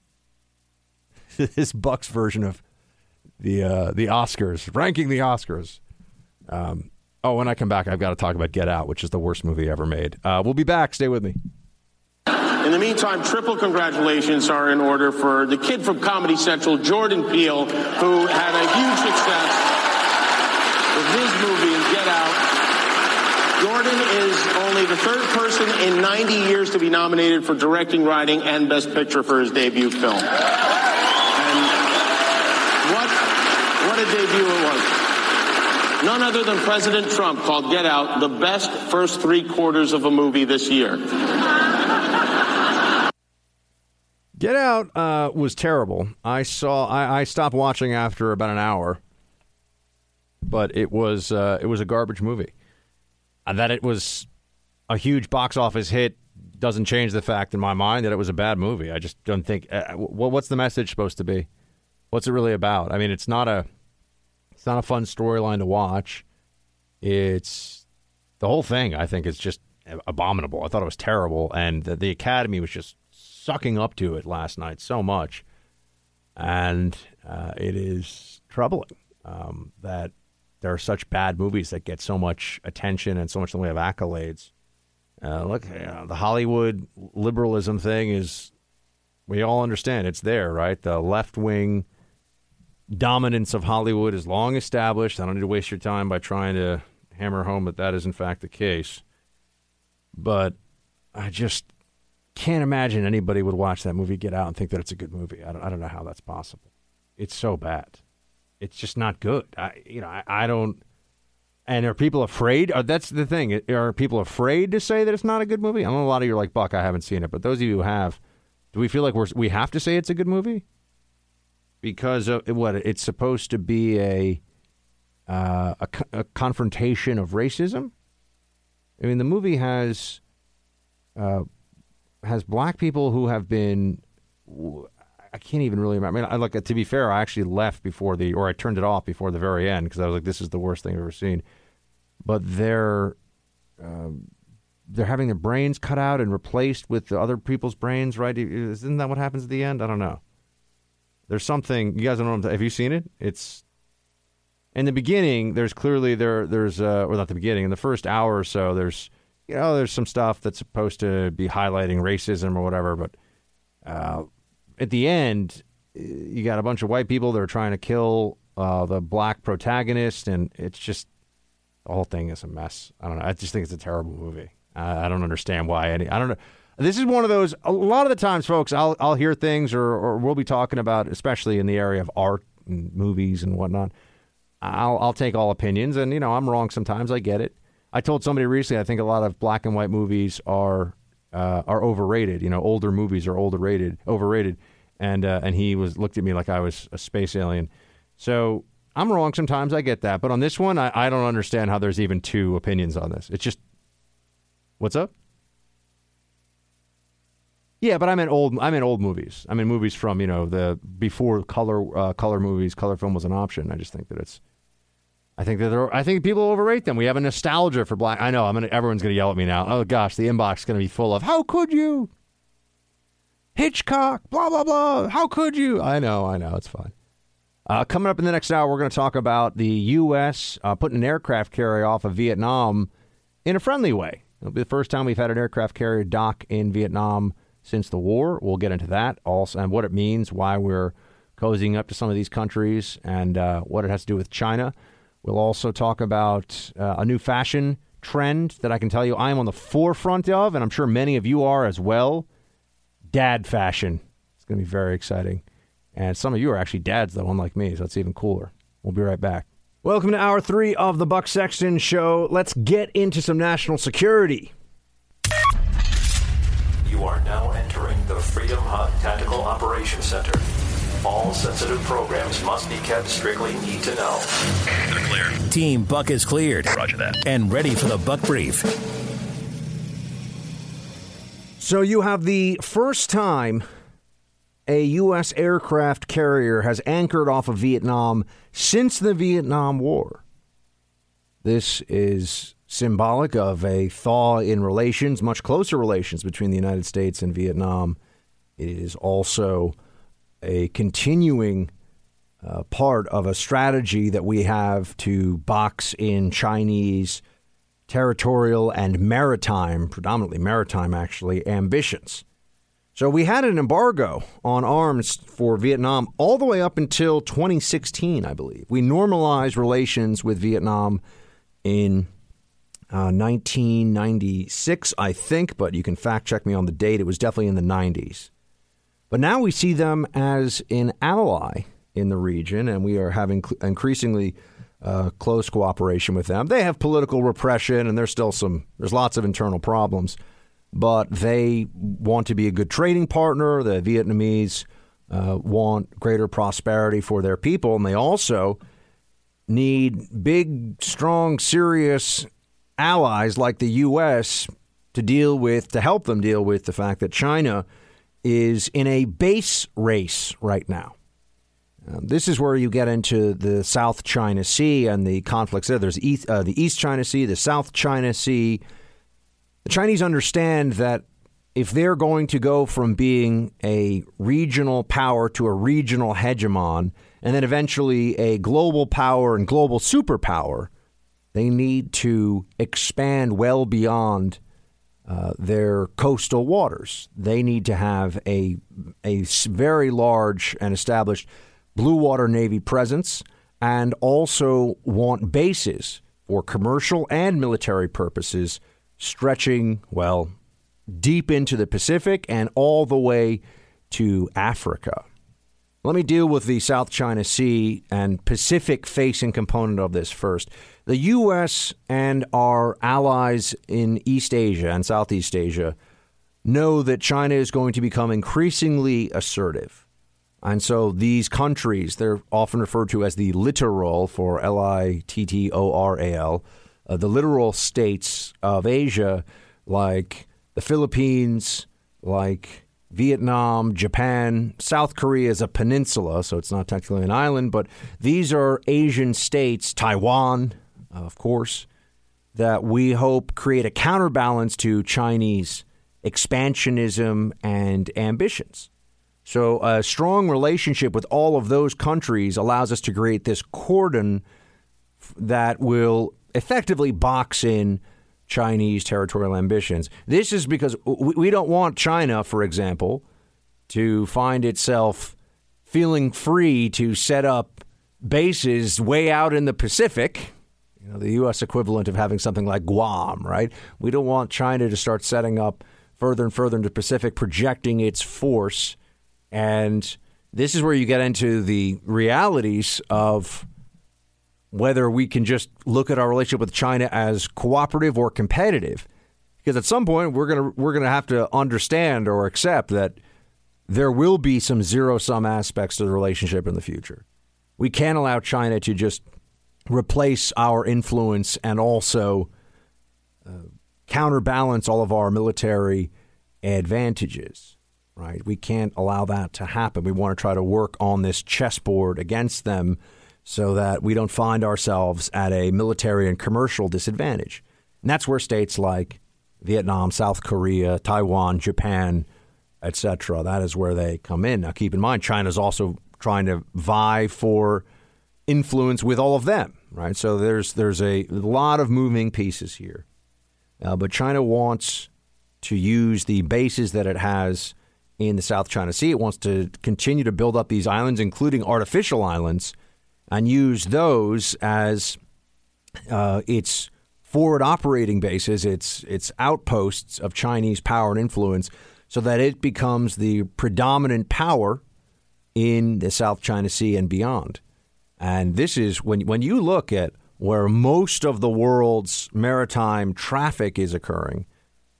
this Bucks version of the uh, the Oscars, ranking the Oscars. Um, Oh, when I come back, I've got to talk about Get Out, which is the worst movie ever made. Uh, we'll be back. Stay with me. In the meantime, triple congratulations are in order for the kid from Comedy Central, Jordan Peele, who had a huge success with his movie Get Out. Jordan is only the third person in 90 years to be nominated for directing, writing, and Best Picture for his debut film. And what, what a debut it was. None other than President Trump called Get Out the best first three quarters of a movie this year. Get Out uh, was terrible. I saw. I, I, stopped watching after about an hour, but it was uh, it was a garbage movie. Uh, that it was a huge box office hit doesn't change the fact in my mind that it was a bad movie. I just don't think. Uh, what's the message supposed to be? What's it really about? I mean, it's not a it's not a fun storyline to watch. It's the whole thing. I think is just abominable. I thought it was terrible, and the, the Academy was just sucking up to it last night so much, and uh, it is troubling um, that there are such bad movies that get so much attention and so much in the way of accolades. Uh, look, you know, the Hollywood liberalism thing is, we all understand it's there, right? The left wing dominance of Hollywood is long established. I don't need to waste your time by trying to hammer home that that is in fact the case. But I just can't imagine anybody would watch that movie Get Out and think that it's a good movie. I don't, I don't know how that's possible. It's so bad. It's just not good. I you know I, I don't. And are people afraid? Or that's the thing. Are people afraid to say that it's not a good movie? I know a lot of you are like Buck. I haven't seen it, but those of you who have, do we feel like we're we have to say it's a good movie? because of what it's supposed to be a, uh, a, a confrontation of racism. I mean, the movie has uh, has black people who have been. I can't even really remember. I mean, I, like to be fair, I actually left before the, or I turned it off before the very end because I was like, "This is the worst thing I've ever seen." But they're uh, they're having their brains cut out and replaced with other people's brains, right? Isn't that what happens at the end? I don't know. There's something you guys don't know. Have you seen it? It's in the beginning. There's clearly there. There's uh, or not the beginning. In the first hour or so, there's you know there's some stuff that's supposed to be highlighting racism or whatever. But uh, at the end, you got a bunch of white people that are trying to kill uh, the black protagonist, and it's just the whole thing is a mess. I don't know. I just think it's a terrible movie. I, I don't understand why any. I don't know. This is one of those. A lot of the times, folks, I'll I'll hear things, or or we'll be talking about, especially in the area of art and movies and whatnot. I'll I'll take all opinions, and you know I'm wrong sometimes. I get it. I told somebody recently I think a lot of black and white movies are uh, are overrated. You know, older movies are overrated. Overrated. And uh, and he was looked at me like I was a space alien. So I'm wrong sometimes. I get that, but on this one, I, I don't understand how there's even two opinions on this. It's just what's up. Yeah, but I meant old. I meant old movies. I mean movies from you know the before color uh, color movies. Color film was an option. I just think that it's. I think that I think people overrate them. We have a nostalgia for black. I know. I'm gonna. Everyone's gonna yell at me now. Oh gosh, the inbox is gonna be full of how could you. Hitchcock, blah blah blah. How could you? I know. I know. It's fine. Uh, coming up in the next hour, we're going to talk about the U.S. Uh, putting an aircraft carrier off of Vietnam in a friendly way. It'll be the first time we've had an aircraft carrier dock in Vietnam since the war. We'll get into that also and what it means, why we're cozying up to some of these countries, and uh, what it has to do with China. We'll also talk about uh, a new fashion trend that I can tell you I am on the forefront of, and I'm sure many of you are as well. Dad fashion. It's going to be very exciting. And some of you are actually dads, though, unlike me, so that's even cooler. We'll be right back. Welcome to hour three of the Buck Sexton Show. Let's get into some national security. You are now entering the Freedom Hut Tactical Operations Center. All sensitive programs must be kept strictly need to know. They're clear. Team Buck is cleared. Roger that. And ready for the Buck Brief. So you have the first time a U.S. aircraft carrier has anchored off of Vietnam since the Vietnam War. This is symbolic of a thaw in relations, much closer relations between the United States and Vietnam. It is also a continuing uh, part of a strategy that we have to box in Chinese territorial and maritime, predominantly maritime actually, ambitions. So we had an embargo on arms for Vietnam all the way up until 2016, I believe. We normalized relations with Vietnam in uh, 1996, I think, but you can fact check me on the date. It was definitely in the 90s. But now we see them as an ally in the region, and we are having cl- increasingly uh, close cooperation with them. They have political repression, and there's still some, there's lots of internal problems, but they want to be a good trading partner. The Vietnamese uh, want greater prosperity for their people, and they also need big, strong, serious allies like the U.S. to deal with, to help them deal with the fact that China is in a base race right now. Um, this is where you get into the South China Sea and the conflicts there. There's East, uh, the East China Sea, the South China Sea. The Chinese understand that if they're going to go from being a regional power to a regional hegemon, and then eventually a global power and global superpower, they need to expand well beyond uh, their coastal waters. They need to have a, a very large and established blue water navy presence and also want bases for commercial and military purposes stretching, well, deep into the Pacific and all the way to Africa. Let me deal with the South China Sea and Pacific facing component of this first. The U.S. and our allies in East Asia and Southeast Asia know that China is going to become increasingly assertive. And so these countries, they're often referred to as the littoral for L I T T O R A L, uh, the littoral states of Asia, like the Philippines, like Vietnam, Japan, South Korea is a peninsula, so it's not technically an island, but these are Asian states, Taiwan, of course, that we hope create a counterbalance to Chinese expansionism and ambitions. So, a strong relationship with all of those countries allows us to create this cordon that will effectively box in Chinese territorial ambitions. This is because we don't want China, for example, to find itself feeling free to set up bases way out in the Pacific. You know, the U.S. equivalent of having something like Guam, right? We don't want China to start setting up further and further into the Pacific, projecting its force. And this is where you get into the realities of whether we can just look at our relationship with China as cooperative or competitive. Because at some point we're gonna we're gonna have to understand or accept that there will be some zero sum aspects to the relationship in the future. We can't allow China to just replace our influence and also uh, counterbalance all of our military advantages. Right? We can't allow that to happen. We want to try to work on this chessboard against them so that we don't find ourselves at a military and commercial disadvantage. And that's where states like Vietnam, South Korea, Taiwan, Japan, etc. That is where they come in. Now, keep in mind, China's also trying to vie for influence with all of them, right? So there's there's a lot of moving pieces here, uh, but China wants to use the bases that it has in the South China Sea. It wants to continue to build up these islands, including artificial islands, and use those as uh, its forward operating bases, its its outposts of Chinese power and influence, so that it becomes the predominant power in the South China Sea and beyond. And this is when when you look at where most of the world's maritime traffic is occurring,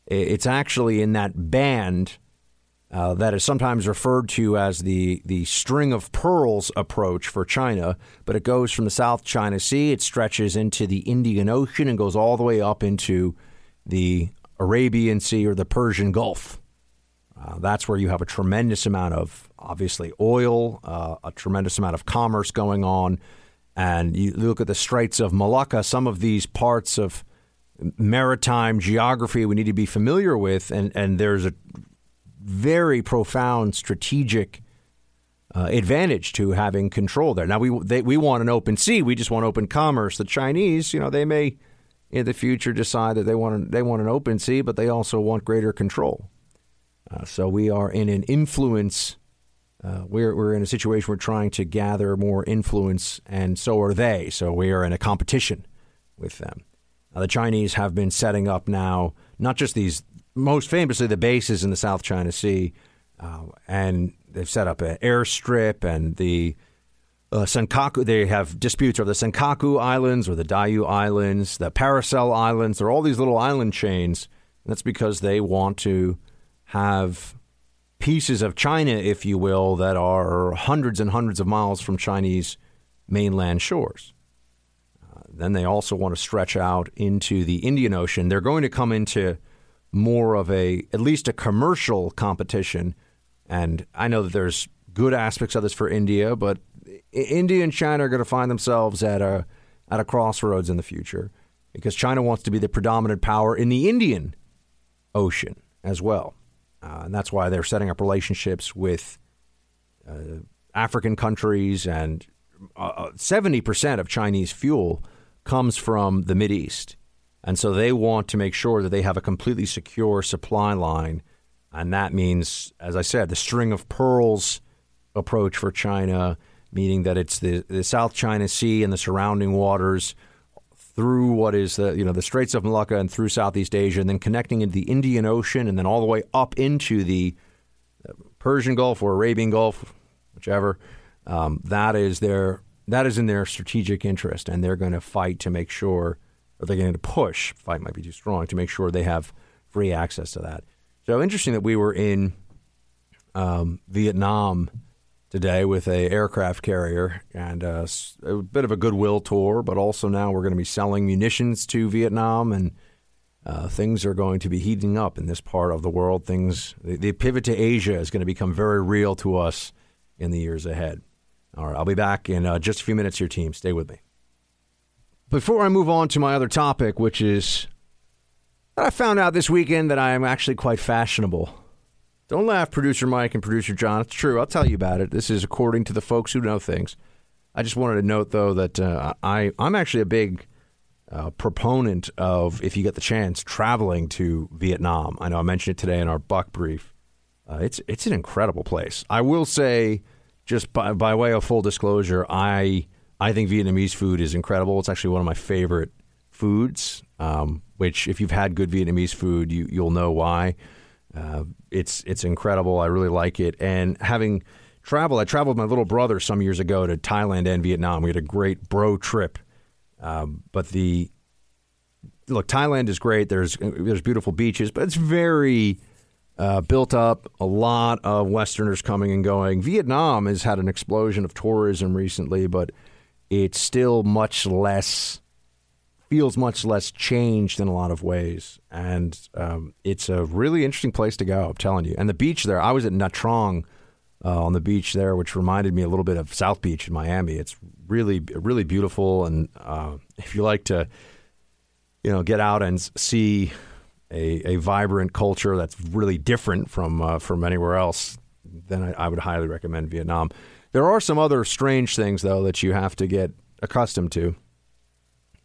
it's actually in that band uh, that is sometimes referred to as the, the string of pearls approach for China, but it goes from the South China Sea, it stretches into the Indian Ocean, and goes all the way up into the Arabian Sea or the Persian Gulf. Uh, that's where you have a tremendous amount of, obviously, oil, uh, a tremendous amount of commerce going on. And you look at the Straits of Malacca, some of these parts of maritime geography we need to be familiar with, and, and there's a very profound strategic uh, advantage to having control there. Now we they, we want an open sea. We just want open commerce. The Chinese, you know, they may in the future decide that they want they want an open sea, but they also want greater control. Uh, so we are in an influence. Uh, we're we're in a situation we're trying to gather more influence, and so are they. So we are in a competition with them. the Chinese have been setting up now not just these most famously the bases in the South China Sea, uh, and they've set up an airstrip and the uh, Senkaku. They have disputes over the Senkaku Islands or the Diaoyu Islands, the Paracel Islands. There are all these little island chains. That's because they want to have pieces of China, if you will, that are hundreds and hundreds of miles from Chinese mainland shores. Uh, then they also want to stretch out into the Indian Ocean. They're going to come into more of a at least a commercial competition. And I know that there's good aspects of this for India, but India and China are going to find themselves at a at a crossroads in the future because China wants to be the predominant power in the Indian Ocean as well, uh, and that's why they're setting up relationships with uh, African countries. And uh, uh, seventy percent of Chinese fuel comes from the Mid East. And so they want to make sure that they have a completely secure supply line. And that means, as I said, the string of pearls approach for China, meaning that it's the, the South China Sea and the surrounding waters through what is the you know the Straits of Malacca and through Southeast Asia, and then connecting into the Indian Ocean, and then all the way up into the Persian Gulf or Arabian Gulf, whichever. Um, that is their that is in their strategic interest, and they're going to fight to make sure or they're going to push, fight might be too strong, to make sure they have free access to that. So interesting that we were in um, Vietnam today with a aircraft carrier and uh, a bit of a goodwill tour, but also now we're going to be selling munitions to Vietnam and uh, things are going to be heating up in this part of the world. Things the, the pivot to Asia is going to become very real to us in the years ahead. All right, I'll be back in uh, just a few minutes. Your team, stay with me. Before I move on to my other topic, which is that I found out this weekend that I am actually quite fashionable. Don't laugh, producer Mike and producer John. It's true. I'll tell you about it. This is according to the folks who know things. I just wanted to note, though, that uh, I I'm actually a big uh, proponent of, if you get the chance, traveling to Vietnam. I know I mentioned it today in our Buck brief. Uh, it's it's an incredible place. I will say, just by, by way of full disclosure, I I think Vietnamese food is incredible. It's actually one of my favorite foods. Um, which, if you've had good Vietnamese food, you you'll know why. Uh, it's it's incredible. I really like it. And having traveled, I traveled with my little brother some years ago to Thailand and Vietnam. We had a great bro trip. Um, but the look, Thailand is great. There's there's beautiful beaches, but it's very uh, built up, a lot of Westerners coming and going. Vietnam has had an explosion of tourism recently, but it's still much less, feels much less changed in a lot of ways. And um, it's a really interesting place to go, I'm telling you. And the beach there, I was at Nha Trang uh, on the beach there, which reminded me a little bit of South Beach in Miami. It's really, really beautiful. And uh, if you like to, you know, get out and see a, a vibrant culture that's really different from uh, from anywhere else, then I, I would highly recommend Vietnam. There are some other strange things though that you have to get accustomed to.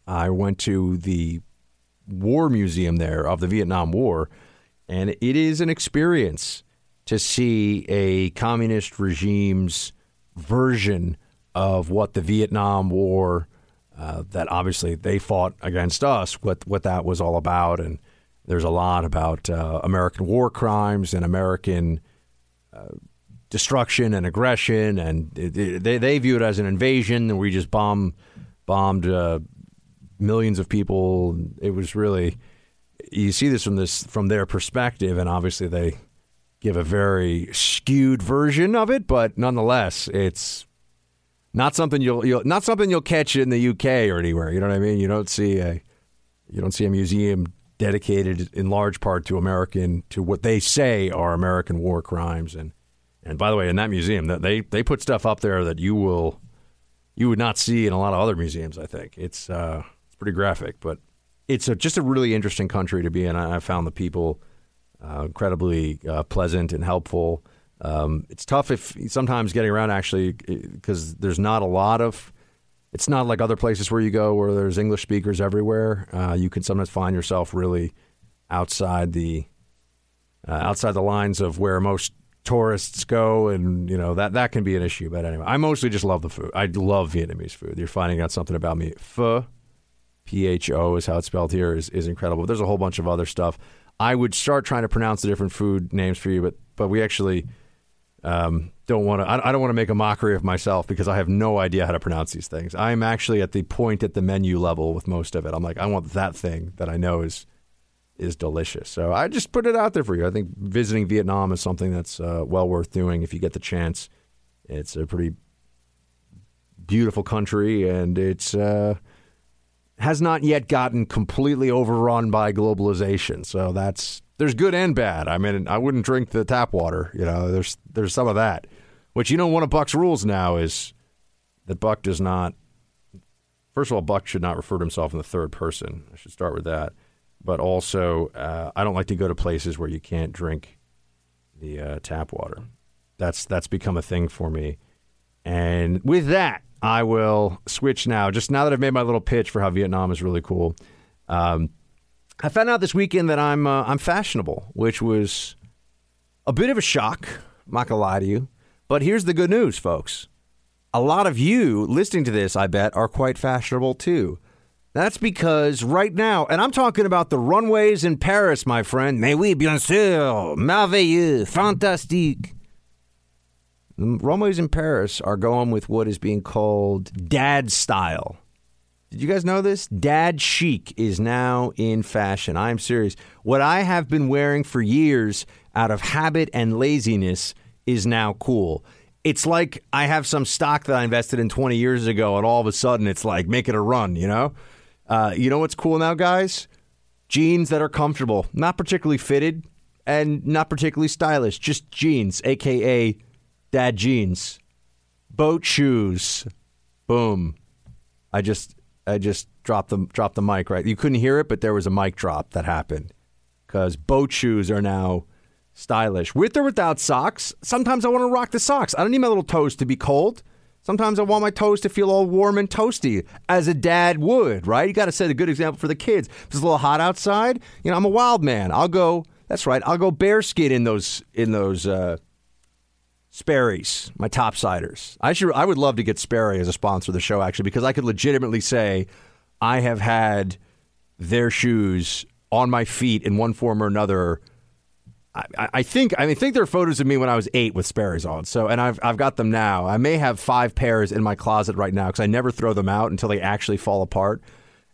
I went to the War Museum there of the Vietnam War, and it is an experience to see a communist regime's version of what the Vietnam War uh, that obviously they fought against us, what what that was all about, and there's a lot about uh, American war crimes and American uh, destruction and aggression, and they they view it as an invasion, and we just bomb bombed uh, millions of people. It was really you see this from this from their perspective, and obviously they give a very skewed version of it, but nonetheless, it's not something you'll, you'll not something you'll catch in the UK or anywhere. You know what I mean? You don't see a you don't see a museum dedicated in large part to American to what they say are American war crimes and and by the way, in that museum, they they put stuff up there that you will you would not see in a lot of other museums. I think it's uh, it's pretty graphic, but it's a, just a really interesting country to be in. I, found the people uh, incredibly uh, pleasant and helpful. Um, it's tough if sometimes getting around actually because there's not a lot of. It's not like other places where you go where there's English speakers everywhere. Uh, you can sometimes find yourself really outside the uh, outside the lines of where most tourists go, and you know that that can be an issue. But anyway, I mostly just love the food. I love Vietnamese food. You're finding out something about me. Pho, P H O is how it's spelled here, is is incredible. There's a whole bunch of other stuff. I would start trying to pronounce the different food names for you, but but we actually um, don't want to. I, I don't want to make a mockery of myself because I have no idea how to pronounce these things. I'm actually at the point at the menu level with most of it. I'm like, I want that thing that I know is is delicious. So I just put it out there for you. I think visiting Vietnam is something that's uh, well worth doing if you get the chance. It's a pretty beautiful country, and it's uh, has not yet gotten completely overrun by globalization. So that's there's good and bad. I mean, I wouldn't drink the tap water. You know, there's there's some of that. Which you know, one of Buck's rules now is that Buck does not. First of all, Buck should not refer to himself in the third person. I should start with that. But also, uh, I don't like to go to places where you can't drink the uh, tap water. That's that's become a thing for me. And with that, I will switch now. Just now that I've made my little pitch for how Vietnam is really cool, um, I found out this weekend that I'm uh, I'm fashionable, which was a bit of a shock. I'm not gonna lie to you, but here's the good news, folks. A lot of you listening to this, I bet, are quite fashionable too. That's because right now, and I'm talking about the runways in Paris, my friend. Mais oui, bien sûr, merveilleux, fantastique. The runways in Paris are going with what is being called dad style. Did you guys know this? Dad chic is now in fashion. I'm serious. What I have been wearing for years out of habit and laziness is now cool. It's like I have some stock that I invested in 20 years ago, and all of a sudden it's like make it a run, you know? Uh, you know what's cool now, guys? Jeans that are comfortable, not particularly fitted and not particularly stylish, just jeans, aka dad jeans. Boat shoes. Boom. I just I just dropped the dropped the mic right. You couldn't hear it, but there was a mic drop that happened because boat shoes are now stylish, with or without socks. Sometimes I want to rock the socks. I don't need my little toes to be cold. Sometimes I want my toes to feel all warm and toasty, as a dad would. Right? You got to set a good example for the kids. If it's a little hot outside, you know I'm a wild man. I'll go. That's right. I'll go bearskin in those in those. Uh, Sperry's, my topsiders. I should. I would love to get Sperry as a sponsor of the show, actually, because I could legitimately say I have had their shoes on my feet in one form or another. I, think. I mean, think there are photos of me when I was eight with Sperry's on. So, and I've I've got them now. I may have five pairs in my closet right now because I never throw them out until they actually fall apart.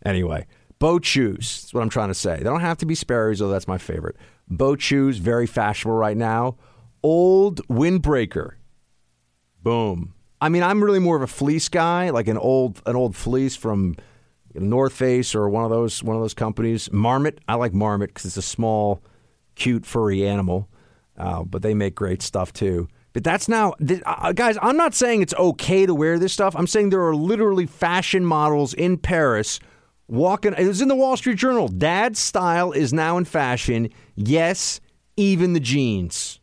Anyway, Boat shoes. That's what I'm trying to say. They don't have to be Sperry's, though. That's my favorite. Boat shoes, very fashionable right now. Old windbreaker. Boom. I mean, I'm really more of a fleece guy, like an old an old fleece from North Face or one of those one of those companies. Marmot. I like Marmot because it's a small, cute, furry animal. Uh, but they make great stuff too. But that's now, th- uh, guys. I'm not saying it's okay to wear this stuff. I'm saying there are literally fashion models in Paris walking. It was in the Wall Street Journal. Dad style is now in fashion. Yes, even the jeans.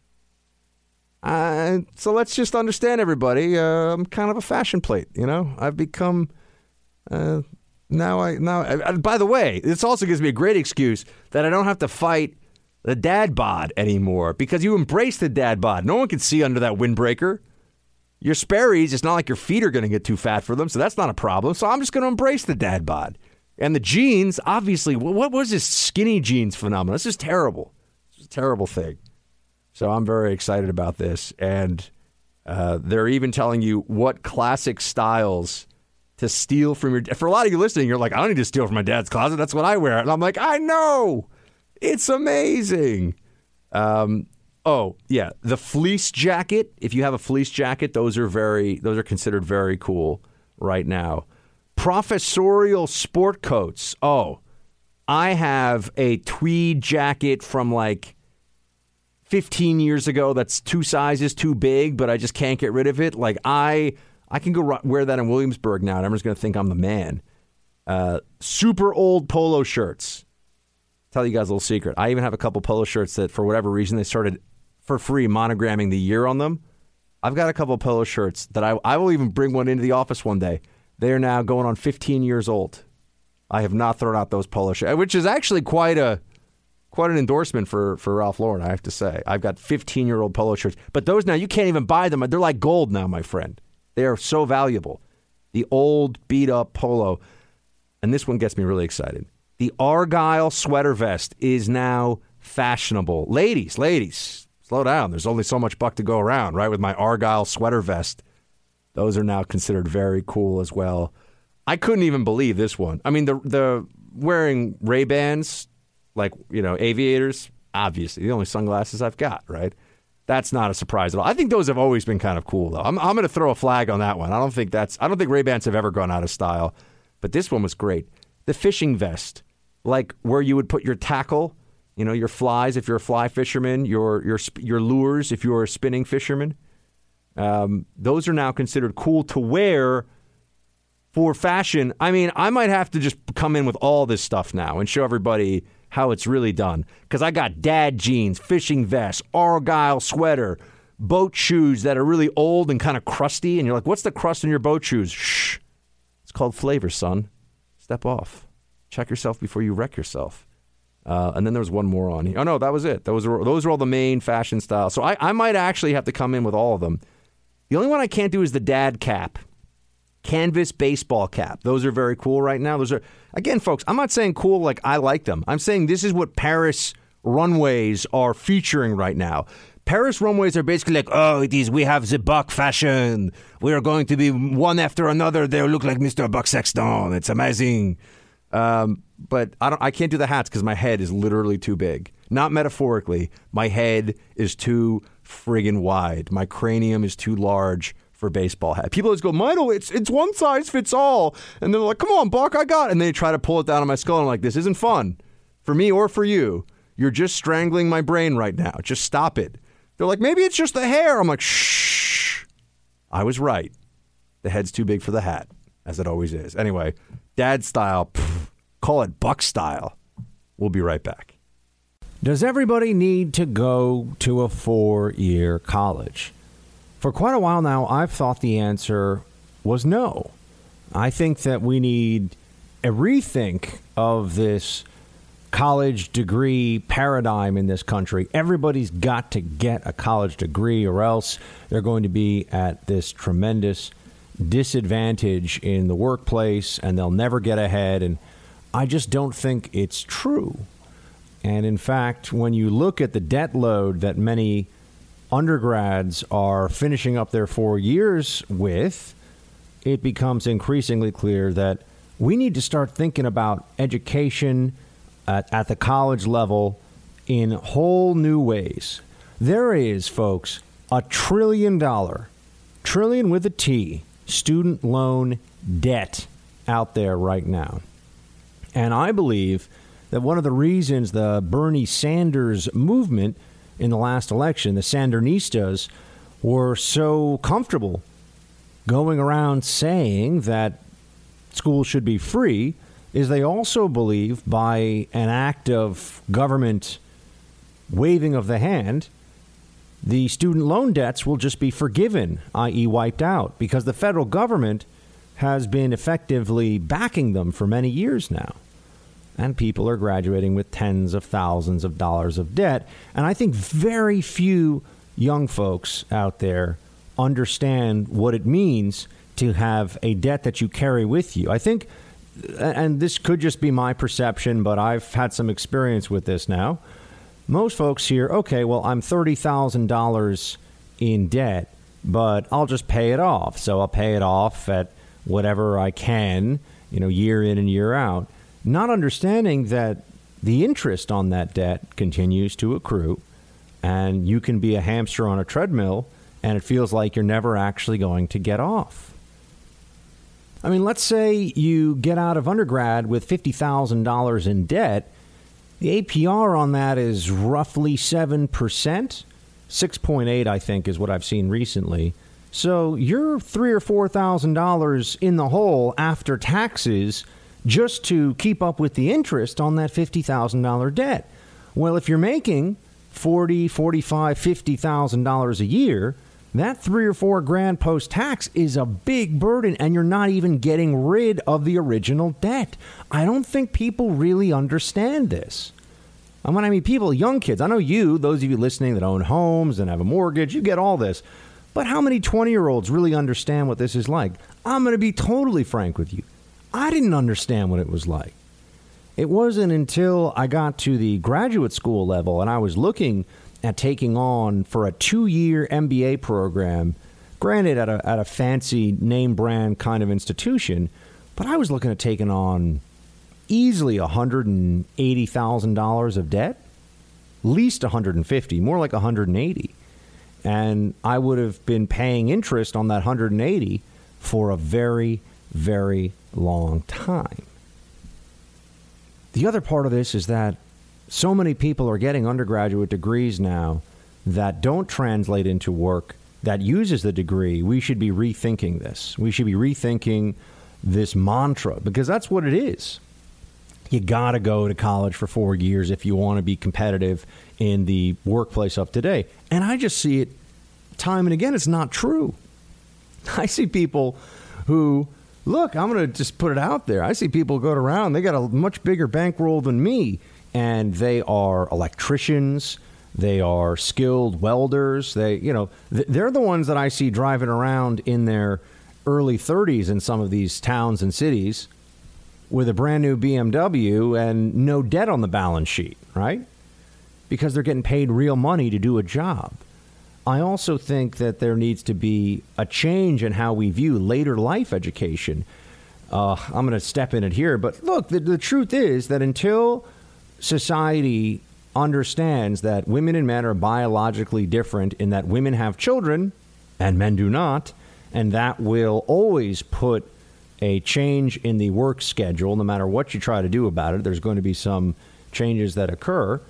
Uh, so let's just understand, everybody. Uh, I'm kind of a fashion plate. You know, I've become. Uh, now I now. I, by the way, this also gives me a great excuse that I don't have to fight the dad bod anymore because you embrace the dad bod. No one can see under that windbreaker. Your Sperry's, it's not like your feet are going to get too fat for them, so that's not a problem. So I'm just going to embrace the dad bod. And the jeans, obviously, what was this skinny jeans phenomenon? This is terrible. It's a terrible thing. So I'm very excited about this. And uh, they're even telling you what classic styles to steal from your. For a lot of you listening, you're like, I don't need to steal from my dad's closet. That's what I wear. And I'm like, I know. It's amazing. Um, oh yeah, the fleece jacket. If you have a fleece jacket, those are very those are considered very cool right now. Professorial sport coats. Oh, I have a tweed jacket from like 15 years ago that's two sizes too big, but I just can't get rid of it. Like I I can go wear that in Williamsburg now, and everyone's going to think I'm the man. Uh, super old polo shirts tell you guys a little secret. I even have a couple polo shirts that, for whatever reason, they started for free monogramming the year on them. I've got a couple polo shirts that I, I will even bring one into the office one day. They are now going on 15 years old. I have not thrown out those polo shirts, which is actually quite a quite an endorsement for for Ralph Lauren. I have to say, I've got 15 year old polo shirts, but those now you can't even buy them. They're like gold now, my friend. They are so valuable. The old beat up polo, and this one gets me really excited. The Argyle sweater vest is now fashionable. Ladies, ladies, slow down. There's only so much buck to go around, right? With my Argyle sweater vest. Those are now considered very cool as well. I couldn't even believe this one. I mean, the the wearing Ray Bans, like you know, aviators. Obviously, the only sunglasses I've got, right? That's not a surprise at all. I think those have always been kind of cool, though. I'm, I'm going to throw a flag on that one. I don't think that's. I don't think Ray Bans have ever gone out of style, but this one was great. The fishing vest like where you would put your tackle, you know, your flies if you're a fly fisherman, your your your lures if you're a spinning fisherman. Um, those are now considered cool to wear for fashion. I mean, I might have to just come in with all this stuff now and show everybody how it's really done. Because I got dad jeans, fishing vests, argyle sweater, boat shoes that are really old and kind of crusty. And you're like, what's the crust in your boat shoes? Shh. It's called flavor, son. Step off. Check yourself before you wreck yourself. Uh, and then there was one more on here. Oh no, that was it. Those were those are all the main fashion styles. So I, I might actually have to come in with all of them. The only one I can't do is the dad cap, canvas baseball cap. Those are very cool right now. Those are again, folks. I'm not saying cool like I like them. I'm saying this is what Paris runways are featuring right now. Paris runways are basically like, oh, it is. We have the Buck fashion. We are going to be one after another. They look like Mr. Buck Sexton. It's amazing. Um, but I don't. I can't do the hats because my head is literally too big. Not metaphorically. My head is too friggin' wide. My cranium is too large for baseball hat. People always go, Michael, it's it's one size fits all, and they're like, "Come on, Buck, I got." It. And they try to pull it down on my skull. And I'm like, "This isn't fun for me or for you. You're just strangling my brain right now. Just stop it." They're like, "Maybe it's just the hair." I'm like, "Shh." I was right. The head's too big for the hat, as it always is. Anyway, dad style. Pff, call it buck style. We'll be right back. Does everybody need to go to a four year college? For quite a while now, I've thought the answer was no. I think that we need a rethink of this college degree paradigm in this country. Everybody's got to get a college degree, or else they're going to be at this tremendous disadvantage in the workplace and they'll never get ahead. And I just don't think it's true. And in fact, when you look at the debt load that many undergrads are finishing up their four years with, it becomes increasingly clear that we need to start thinking about education at, at the college level in whole new ways. There is, folks, a trillion dollar, trillion with a T, student loan debt out there right now. And I believe that one of the reasons the Bernie Sanders movement in the last election, the Sandernistas, were so comfortable going around saying that schools should be free is they also believe by an act of government waving of the hand, the student loan debts will just be forgiven, i.e., wiped out, because the federal government has been effectively backing them for many years now. And people are graduating with tens of thousands of dollars of debt. And I think very few young folks out there understand what it means to have a debt that you carry with you. I think, and this could just be my perception, but I've had some experience with this now. Most folks hear, okay, well, I'm $30,000 in debt, but I'll just pay it off. So I'll pay it off at whatever I can, you know, year in and year out, not understanding that the interest on that debt continues to accrue and you can be a hamster on a treadmill and it feels like you're never actually going to get off. I mean, let's say you get out of undergrad with $50,000 in debt. The APR on that is roughly 7%. 6.8 I think is what I've seen recently. So you're 3 or 4,000 dollars in the hole after taxes just to keep up with the interest on that $50,000 debt. Well, if you're making 40, 45, 50,000 dollars a year, that 3 or 4 grand post tax is a big burden and you're not even getting rid of the original debt. I don't think people really understand this. And when I mean people, young kids, I know you, those of you listening that own homes and have a mortgage, you get all this. But how many 20 year olds really understand what this is like? I'm going to be totally frank with you. I didn't understand what it was like. It wasn't until I got to the graduate school level and I was looking at taking on for a two year MBA program, granted at a, at a fancy name brand kind of institution, but I was looking at taking on easily $180,000 of debt, least 150, more like 180. And I would have been paying interest on that 180 for a very, very long time. The other part of this is that so many people are getting undergraduate degrees now that don't translate into work that uses the degree. We should be rethinking this. We should be rethinking this mantra because that's what it is. You got to go to college for four years if you want to be competitive in the workplace of today. And I just see it time and again. It's not true. I see people who look, I'm going to just put it out there. I see people go around, they got a much bigger bankroll than me, and they are electricians, they are skilled welders. They, you know, they're the ones that I see driving around in their early 30s in some of these towns and cities with a brand new BMW and no debt on the balance sheet, right? Because they're getting paid real money to do a job. I also think that there needs to be a change in how we view later life education. Uh, I'm going to step in it here, but look, the, the truth is that until society understands that women and men are biologically different in that women have children and men do not, and that will always put a change in the work schedule, no matter what you try to do about it. There's going to be some changes that occur.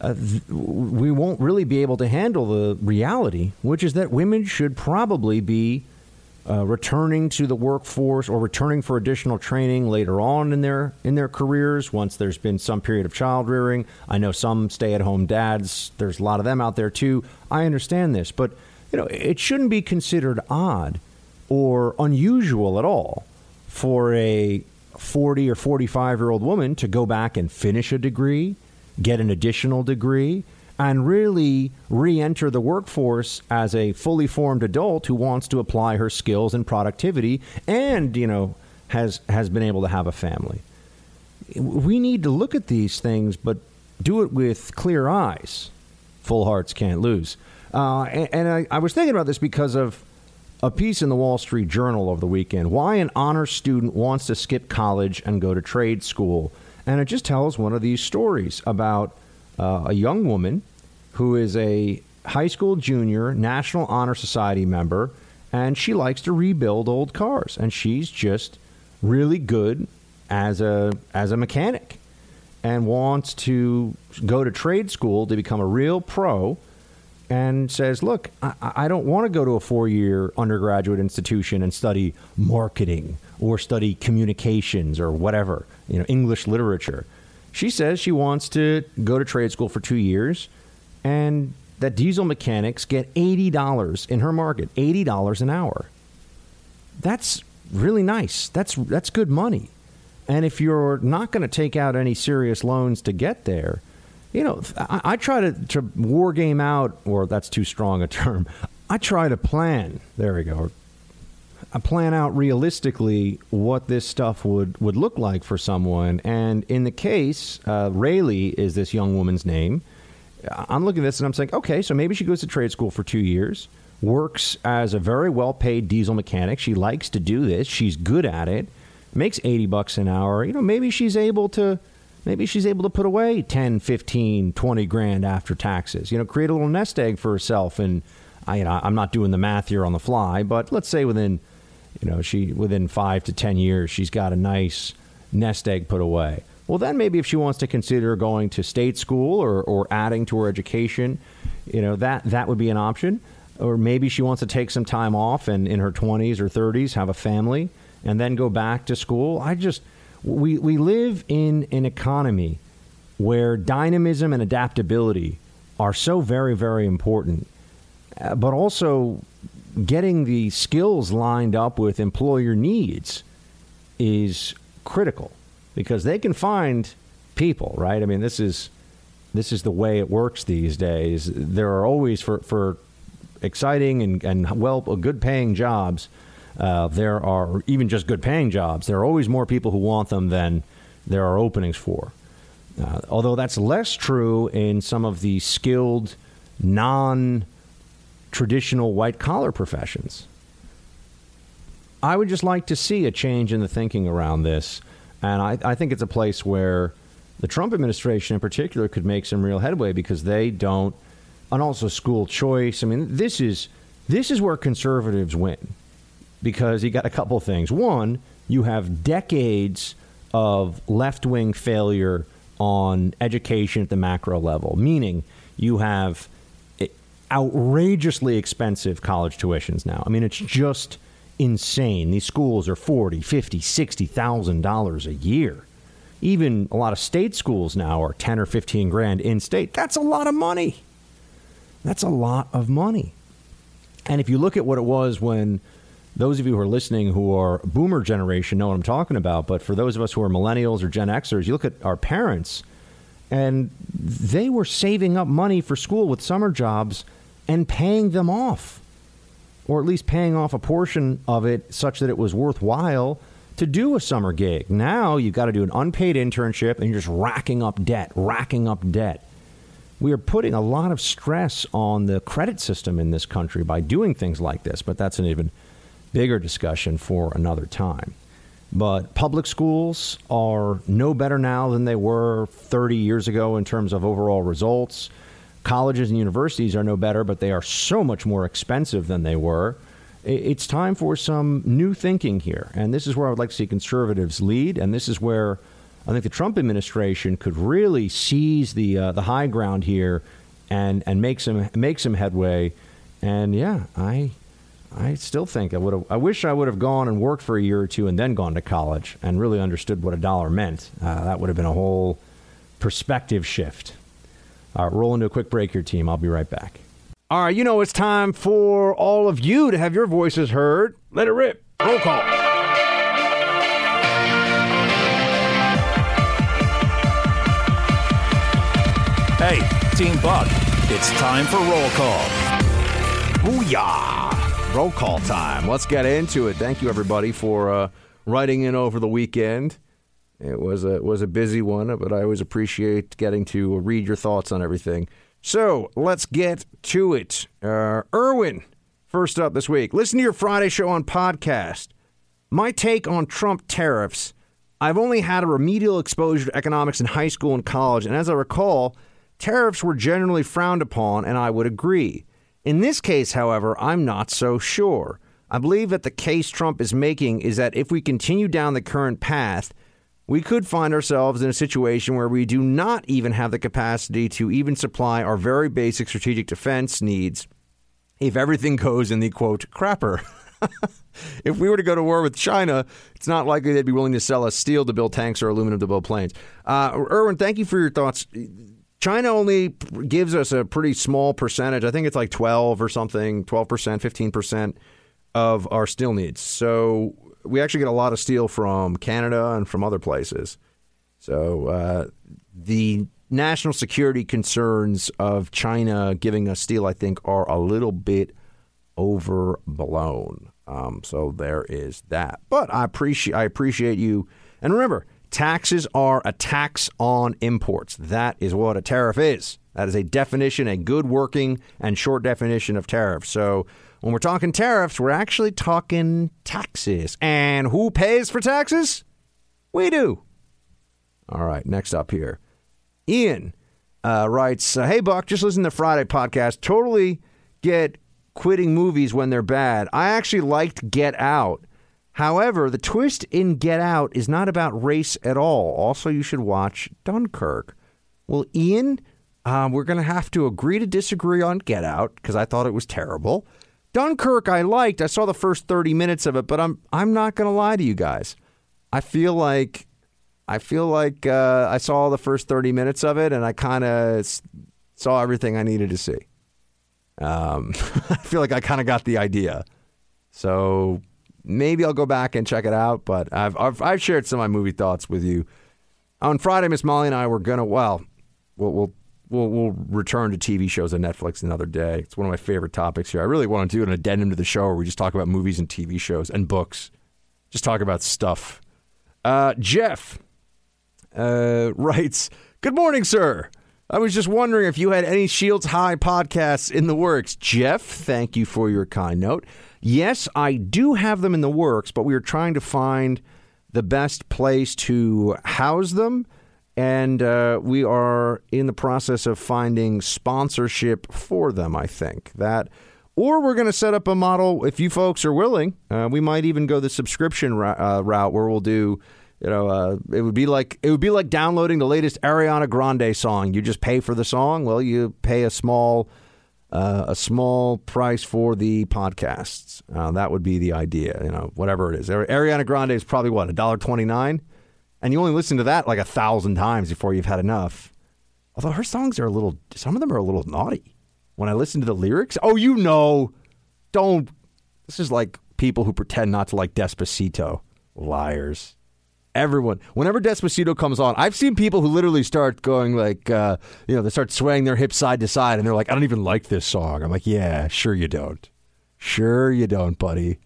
Uh, th- we won't really be able to handle the reality, which is that women should probably be uh, returning to the workforce or returning for additional training later on in their in their careers once there's been some period of child rearing. I know some stay-at-home dads. There's a lot of them out there too. I understand this, but you know it shouldn't be considered odd or unusual at all for a 40 or 45 year old woman to go back and finish a degree, get an additional degree, and really re enter the workforce as a fully formed adult who wants to apply her skills and productivity and, you know, has, has been able to have a family. We need to look at these things, but do it with clear eyes. Full hearts can't lose. Uh, and, and I, I was thinking about this because of a piece in the Wall Street Journal over the weekend why an honor student wants to skip college and go to trade school. And it just tells one of these stories about uh, a young woman who is a high school junior, National Honor Society member, and she likes to rebuild old cars. And she's just really good as a as a mechanic and wants to go to trade school to become a real pro and says, Look, I, I don't want to go to a four year undergraduate institution and study marketing or study communications or whatever, you know, English literature. She says she wants to go to trade school for two years and that diesel mechanics get $80 in her market, $80 an hour. That's really nice. That's, that's good money. And if you're not going to take out any serious loans to get there, you know, I, I try to, to war game out, or that's too strong a term. I try to plan. There we go. I plan out realistically what this stuff would, would look like for someone. And in the case, uh, Rayleigh is this young woman's name. I'm looking at this and I'm saying, okay, so maybe she goes to trade school for two years, works as a very well paid diesel mechanic. She likes to do this. She's good at it, makes 80 bucks an hour. You know, maybe she's able to. Maybe she's able to put away 10, 15, 20 grand after taxes. You know, create a little nest egg for herself. And I, you know, I'm not doing the math here on the fly, but let's say within, you know, she within five to 10 years, she's got a nice nest egg put away. Well, then maybe if she wants to consider going to state school or, or adding to her education, you know, that, that would be an option. Or maybe she wants to take some time off and in her 20s or 30s have a family and then go back to school. I just, we, we live in an economy where dynamism and adaptability are so very, very important, uh, but also getting the skills lined up with employer needs is critical because they can find people, right? I mean, this is this is the way it works these days. There are always for for exciting and, and well good paying jobs. Uh, there are even just good paying jobs. There are always more people who want them than there are openings for. Uh, although that's less true in some of the skilled, non traditional white collar professions. I would just like to see a change in the thinking around this. And I, I think it's a place where the Trump administration in particular could make some real headway because they don't, and also school choice. I mean, this is this is where conservatives win because you got a couple things. One, you have decades of left wing failure on education at the macro level, meaning you have outrageously expensive college tuitions now. I mean, it's just insane. These schools are forty, fifty, sixty thousand dollars a year. Even a lot of state schools now are ten or fifteen grand in state. That's a lot of money. That's a lot of money. And if you look at what it was when those of you who are listening who are boomer generation know what I'm talking about, but for those of us who are millennials or Gen Xers, you look at our parents and they were saving up money for school with summer jobs and paying them off or at least paying off a portion of it such that it was worthwhile to do a summer gig. Now you've got to do an unpaid internship and you're just racking up debt, racking up debt. We are putting a lot of stress on the credit system in this country by doing things like this, but that's an even bigger discussion for another time. But public schools are no better now than they were 30 years ago in terms of overall results. Colleges and universities are no better, but they are so much more expensive than they were. It's time for some new thinking here. And this is where I would like to see conservatives lead. And this is where I think the Trump administration could really seize the, uh, the high ground here and, and make, some, make some headway. And yeah, I, I still think I would have. I wish I would have gone and worked for a year or two and then gone to college and really understood what a dollar meant. Uh, that would have been a whole perspective shift. All right, roll into a quick break here, team. I'll be right back. All right, you know it's time for all of you to have your voices heard. Let it rip. Roll call. Hey, Team Buck, it's time for roll call. Booyah! Roll call time. Let's get into it. Thank you, everybody, for uh, writing in over the weekend. It was a was a busy one, but I always appreciate getting to read your thoughts on everything. So let's get to it. Uh, Erwin First up this week, listen to your Friday show on podcast. My take on Trump tariffs. I've only had a remedial exposure to economics in high school and college, and as I recall, tariffs were generally frowned upon, and I would agree. In this case, however, I'm not so sure. I believe that the case Trump is making is that if we continue down the current path, we could find ourselves in a situation where we do not even have the capacity to even supply our very basic strategic defense needs if everything goes in the quote crapper. if we were to go to war with China, it's not likely they'd be willing to sell us steel to build tanks or aluminum to build planes. Uh, Erwin, thank you for your thoughts. China only gives us a pretty small percentage. I think it's like 12 or something, 12%, 15% of our steel needs. So we actually get a lot of steel from Canada and from other places. So uh, the national security concerns of China giving us steel, I think, are a little bit overblown. Um, so there is that. But I appreciate I appreciate you. And remember, taxes are a tax on imports. That is what a tariff is. That is a definition, a good working and short definition of tariff. So when we're talking tariffs, we're actually talking taxes. And who pays for taxes? We do. All right, next up here. Ian uh, writes uh, Hey, Buck, just listen to Friday podcast. Totally get quitting movies when they're bad. I actually liked Get Out. However, the twist in Get Out is not about race at all. Also, you should watch Dunkirk. Well, Ian, um, we're going to have to agree to disagree on Get Out because I thought it was terrible. Dunkirk, I liked. I saw the first 30 minutes of it, but I'm I'm not going to lie to you guys. I feel like I feel like uh, I saw the first 30 minutes of it, and I kind of saw everything I needed to see. Um, I feel like I kind of got the idea. So maybe I'll go back and check it out. But I've, I've, I've shared some of my movie thoughts with you. On Friday, Miss Molly and I were gonna well, we'll we'll we'll, we'll return to TV shows on Netflix another day. It's one of my favorite topics here. I really want to do an addendum to the show where we just talk about movies and TV shows and books. Just talk about stuff. Uh, Jeff uh, writes, "Good morning, sir." I was just wondering if you had any Shields High podcasts in the works. Jeff, thank you for your kind note. Yes, I do have them in the works, but we are trying to find the best place to house them. And uh, we are in the process of finding sponsorship for them, I think. That. Or we're going to set up a model, if you folks are willing. Uh, we might even go the subscription uh, route where we'll do you know, uh, it would be like it would be like downloading the latest Ariana Grande song. You just pay for the song. Well, you pay a small uh, a small price for the podcasts. Uh, that would be the idea. You know, whatever it is. Ariana Grande is probably what a dollar twenty nine, and you only listen to that like a thousand times before you've had enough. Although her songs are a little, some of them are a little naughty. When I listen to the lyrics, oh, you know, don't. This is like people who pretend not to like Despacito. Liars everyone. Whenever Despacito comes on, I've seen people who literally start going like, uh, you know, they start swaying their hips side to side, and they're like, I don't even like this song. I'm like, yeah, sure you don't. Sure you don't, buddy.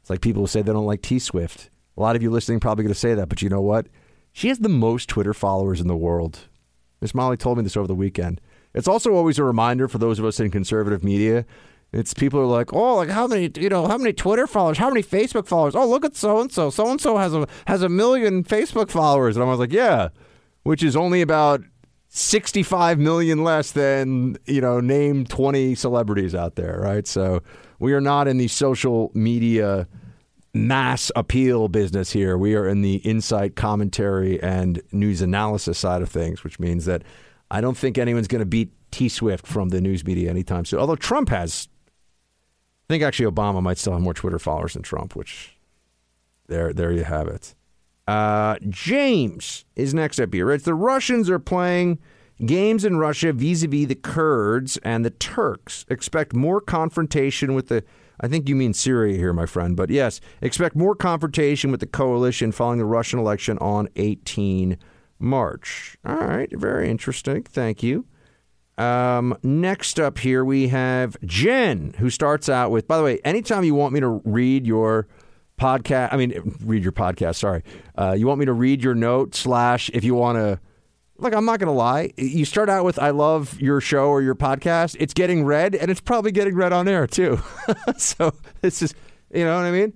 It's like people who say they don't like T Swift. A lot of you listening probably going to say that, but you know what? She has the most Twitter followers in the world. Miss Molly told me this over the weekend. It's also always a reminder for those of us in conservative media it's people are like, oh, like how many, you know, how many Twitter followers, how many Facebook followers? Oh, look at so and so. So and so has a has a million Facebook followers, and I was like, yeah, which is only about sixty-five million less than you know, name twenty celebrities out there, right? So we are not in the social media mass appeal business here. We are in the insight, commentary, and news analysis side of things, which means that I don't think anyone's going to beat T Swift from the news media anytime soon. Although Trump has I think actually Obama might still have more Twitter followers than Trump, which there, there you have it. Uh, James is next up here. It's the Russians are playing games in Russia vis-a-vis the Kurds and the Turks. Expect more confrontation with the. I think you mean Syria here, my friend. But yes, expect more confrontation with the coalition following the Russian election on 18 March. All right, very interesting. Thank you. Um, next up here, we have Jen, who starts out with, by the way, anytime you want me to read your podcast, I mean, read your podcast, sorry. Uh, you want me to read your note, slash, if you want to Look, I'm not going to lie. You start out with, I love your show or your podcast. It's getting read, and it's probably getting read on air, too. so this is, you know what I mean?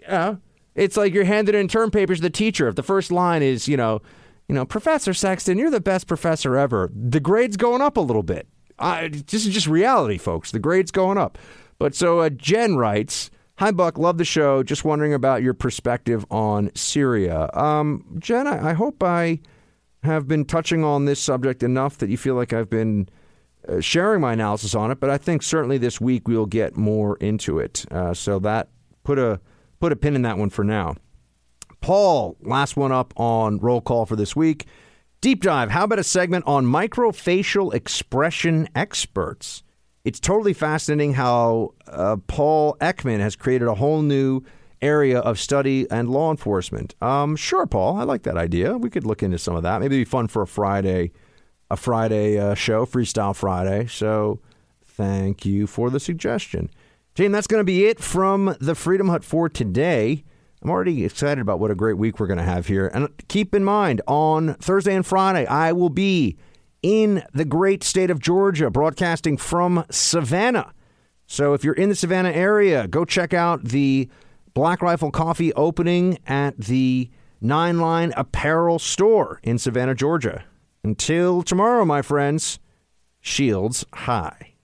Yeah. It's like you're handed in term papers to the teacher. If the first line is, you know, you know, Professor Sexton, you're the best professor ever. The grade's going up a little bit. I, this is just reality, folks. The grade's going up. But so uh, Jen writes, Hi, Buck. Love the show. Just wondering about your perspective on Syria. Um, Jen, I, I hope I have been touching on this subject enough that you feel like I've been uh, sharing my analysis on it. But I think certainly this week we'll get more into it. Uh, so that put a put a pin in that one for now. Paul, last one up on roll call for this week. Deep dive. How about a segment on microfacial expression experts? It's totally fascinating how uh, Paul Ekman has created a whole new area of study and law enforcement. Um, sure, Paul, I like that idea. We could look into some of that. Maybe it'd be fun for a Friday, a Friday uh, show, Freestyle Friday. So, thank you for the suggestion, team. That's going to be it from the Freedom Hut for today. I'm already excited about what a great week we're going to have here. And keep in mind, on Thursday and Friday, I will be in the great state of Georgia, broadcasting from Savannah. So if you're in the Savannah area, go check out the Black Rifle Coffee opening at the Nine Line Apparel store in Savannah, Georgia. Until tomorrow, my friends, shields high.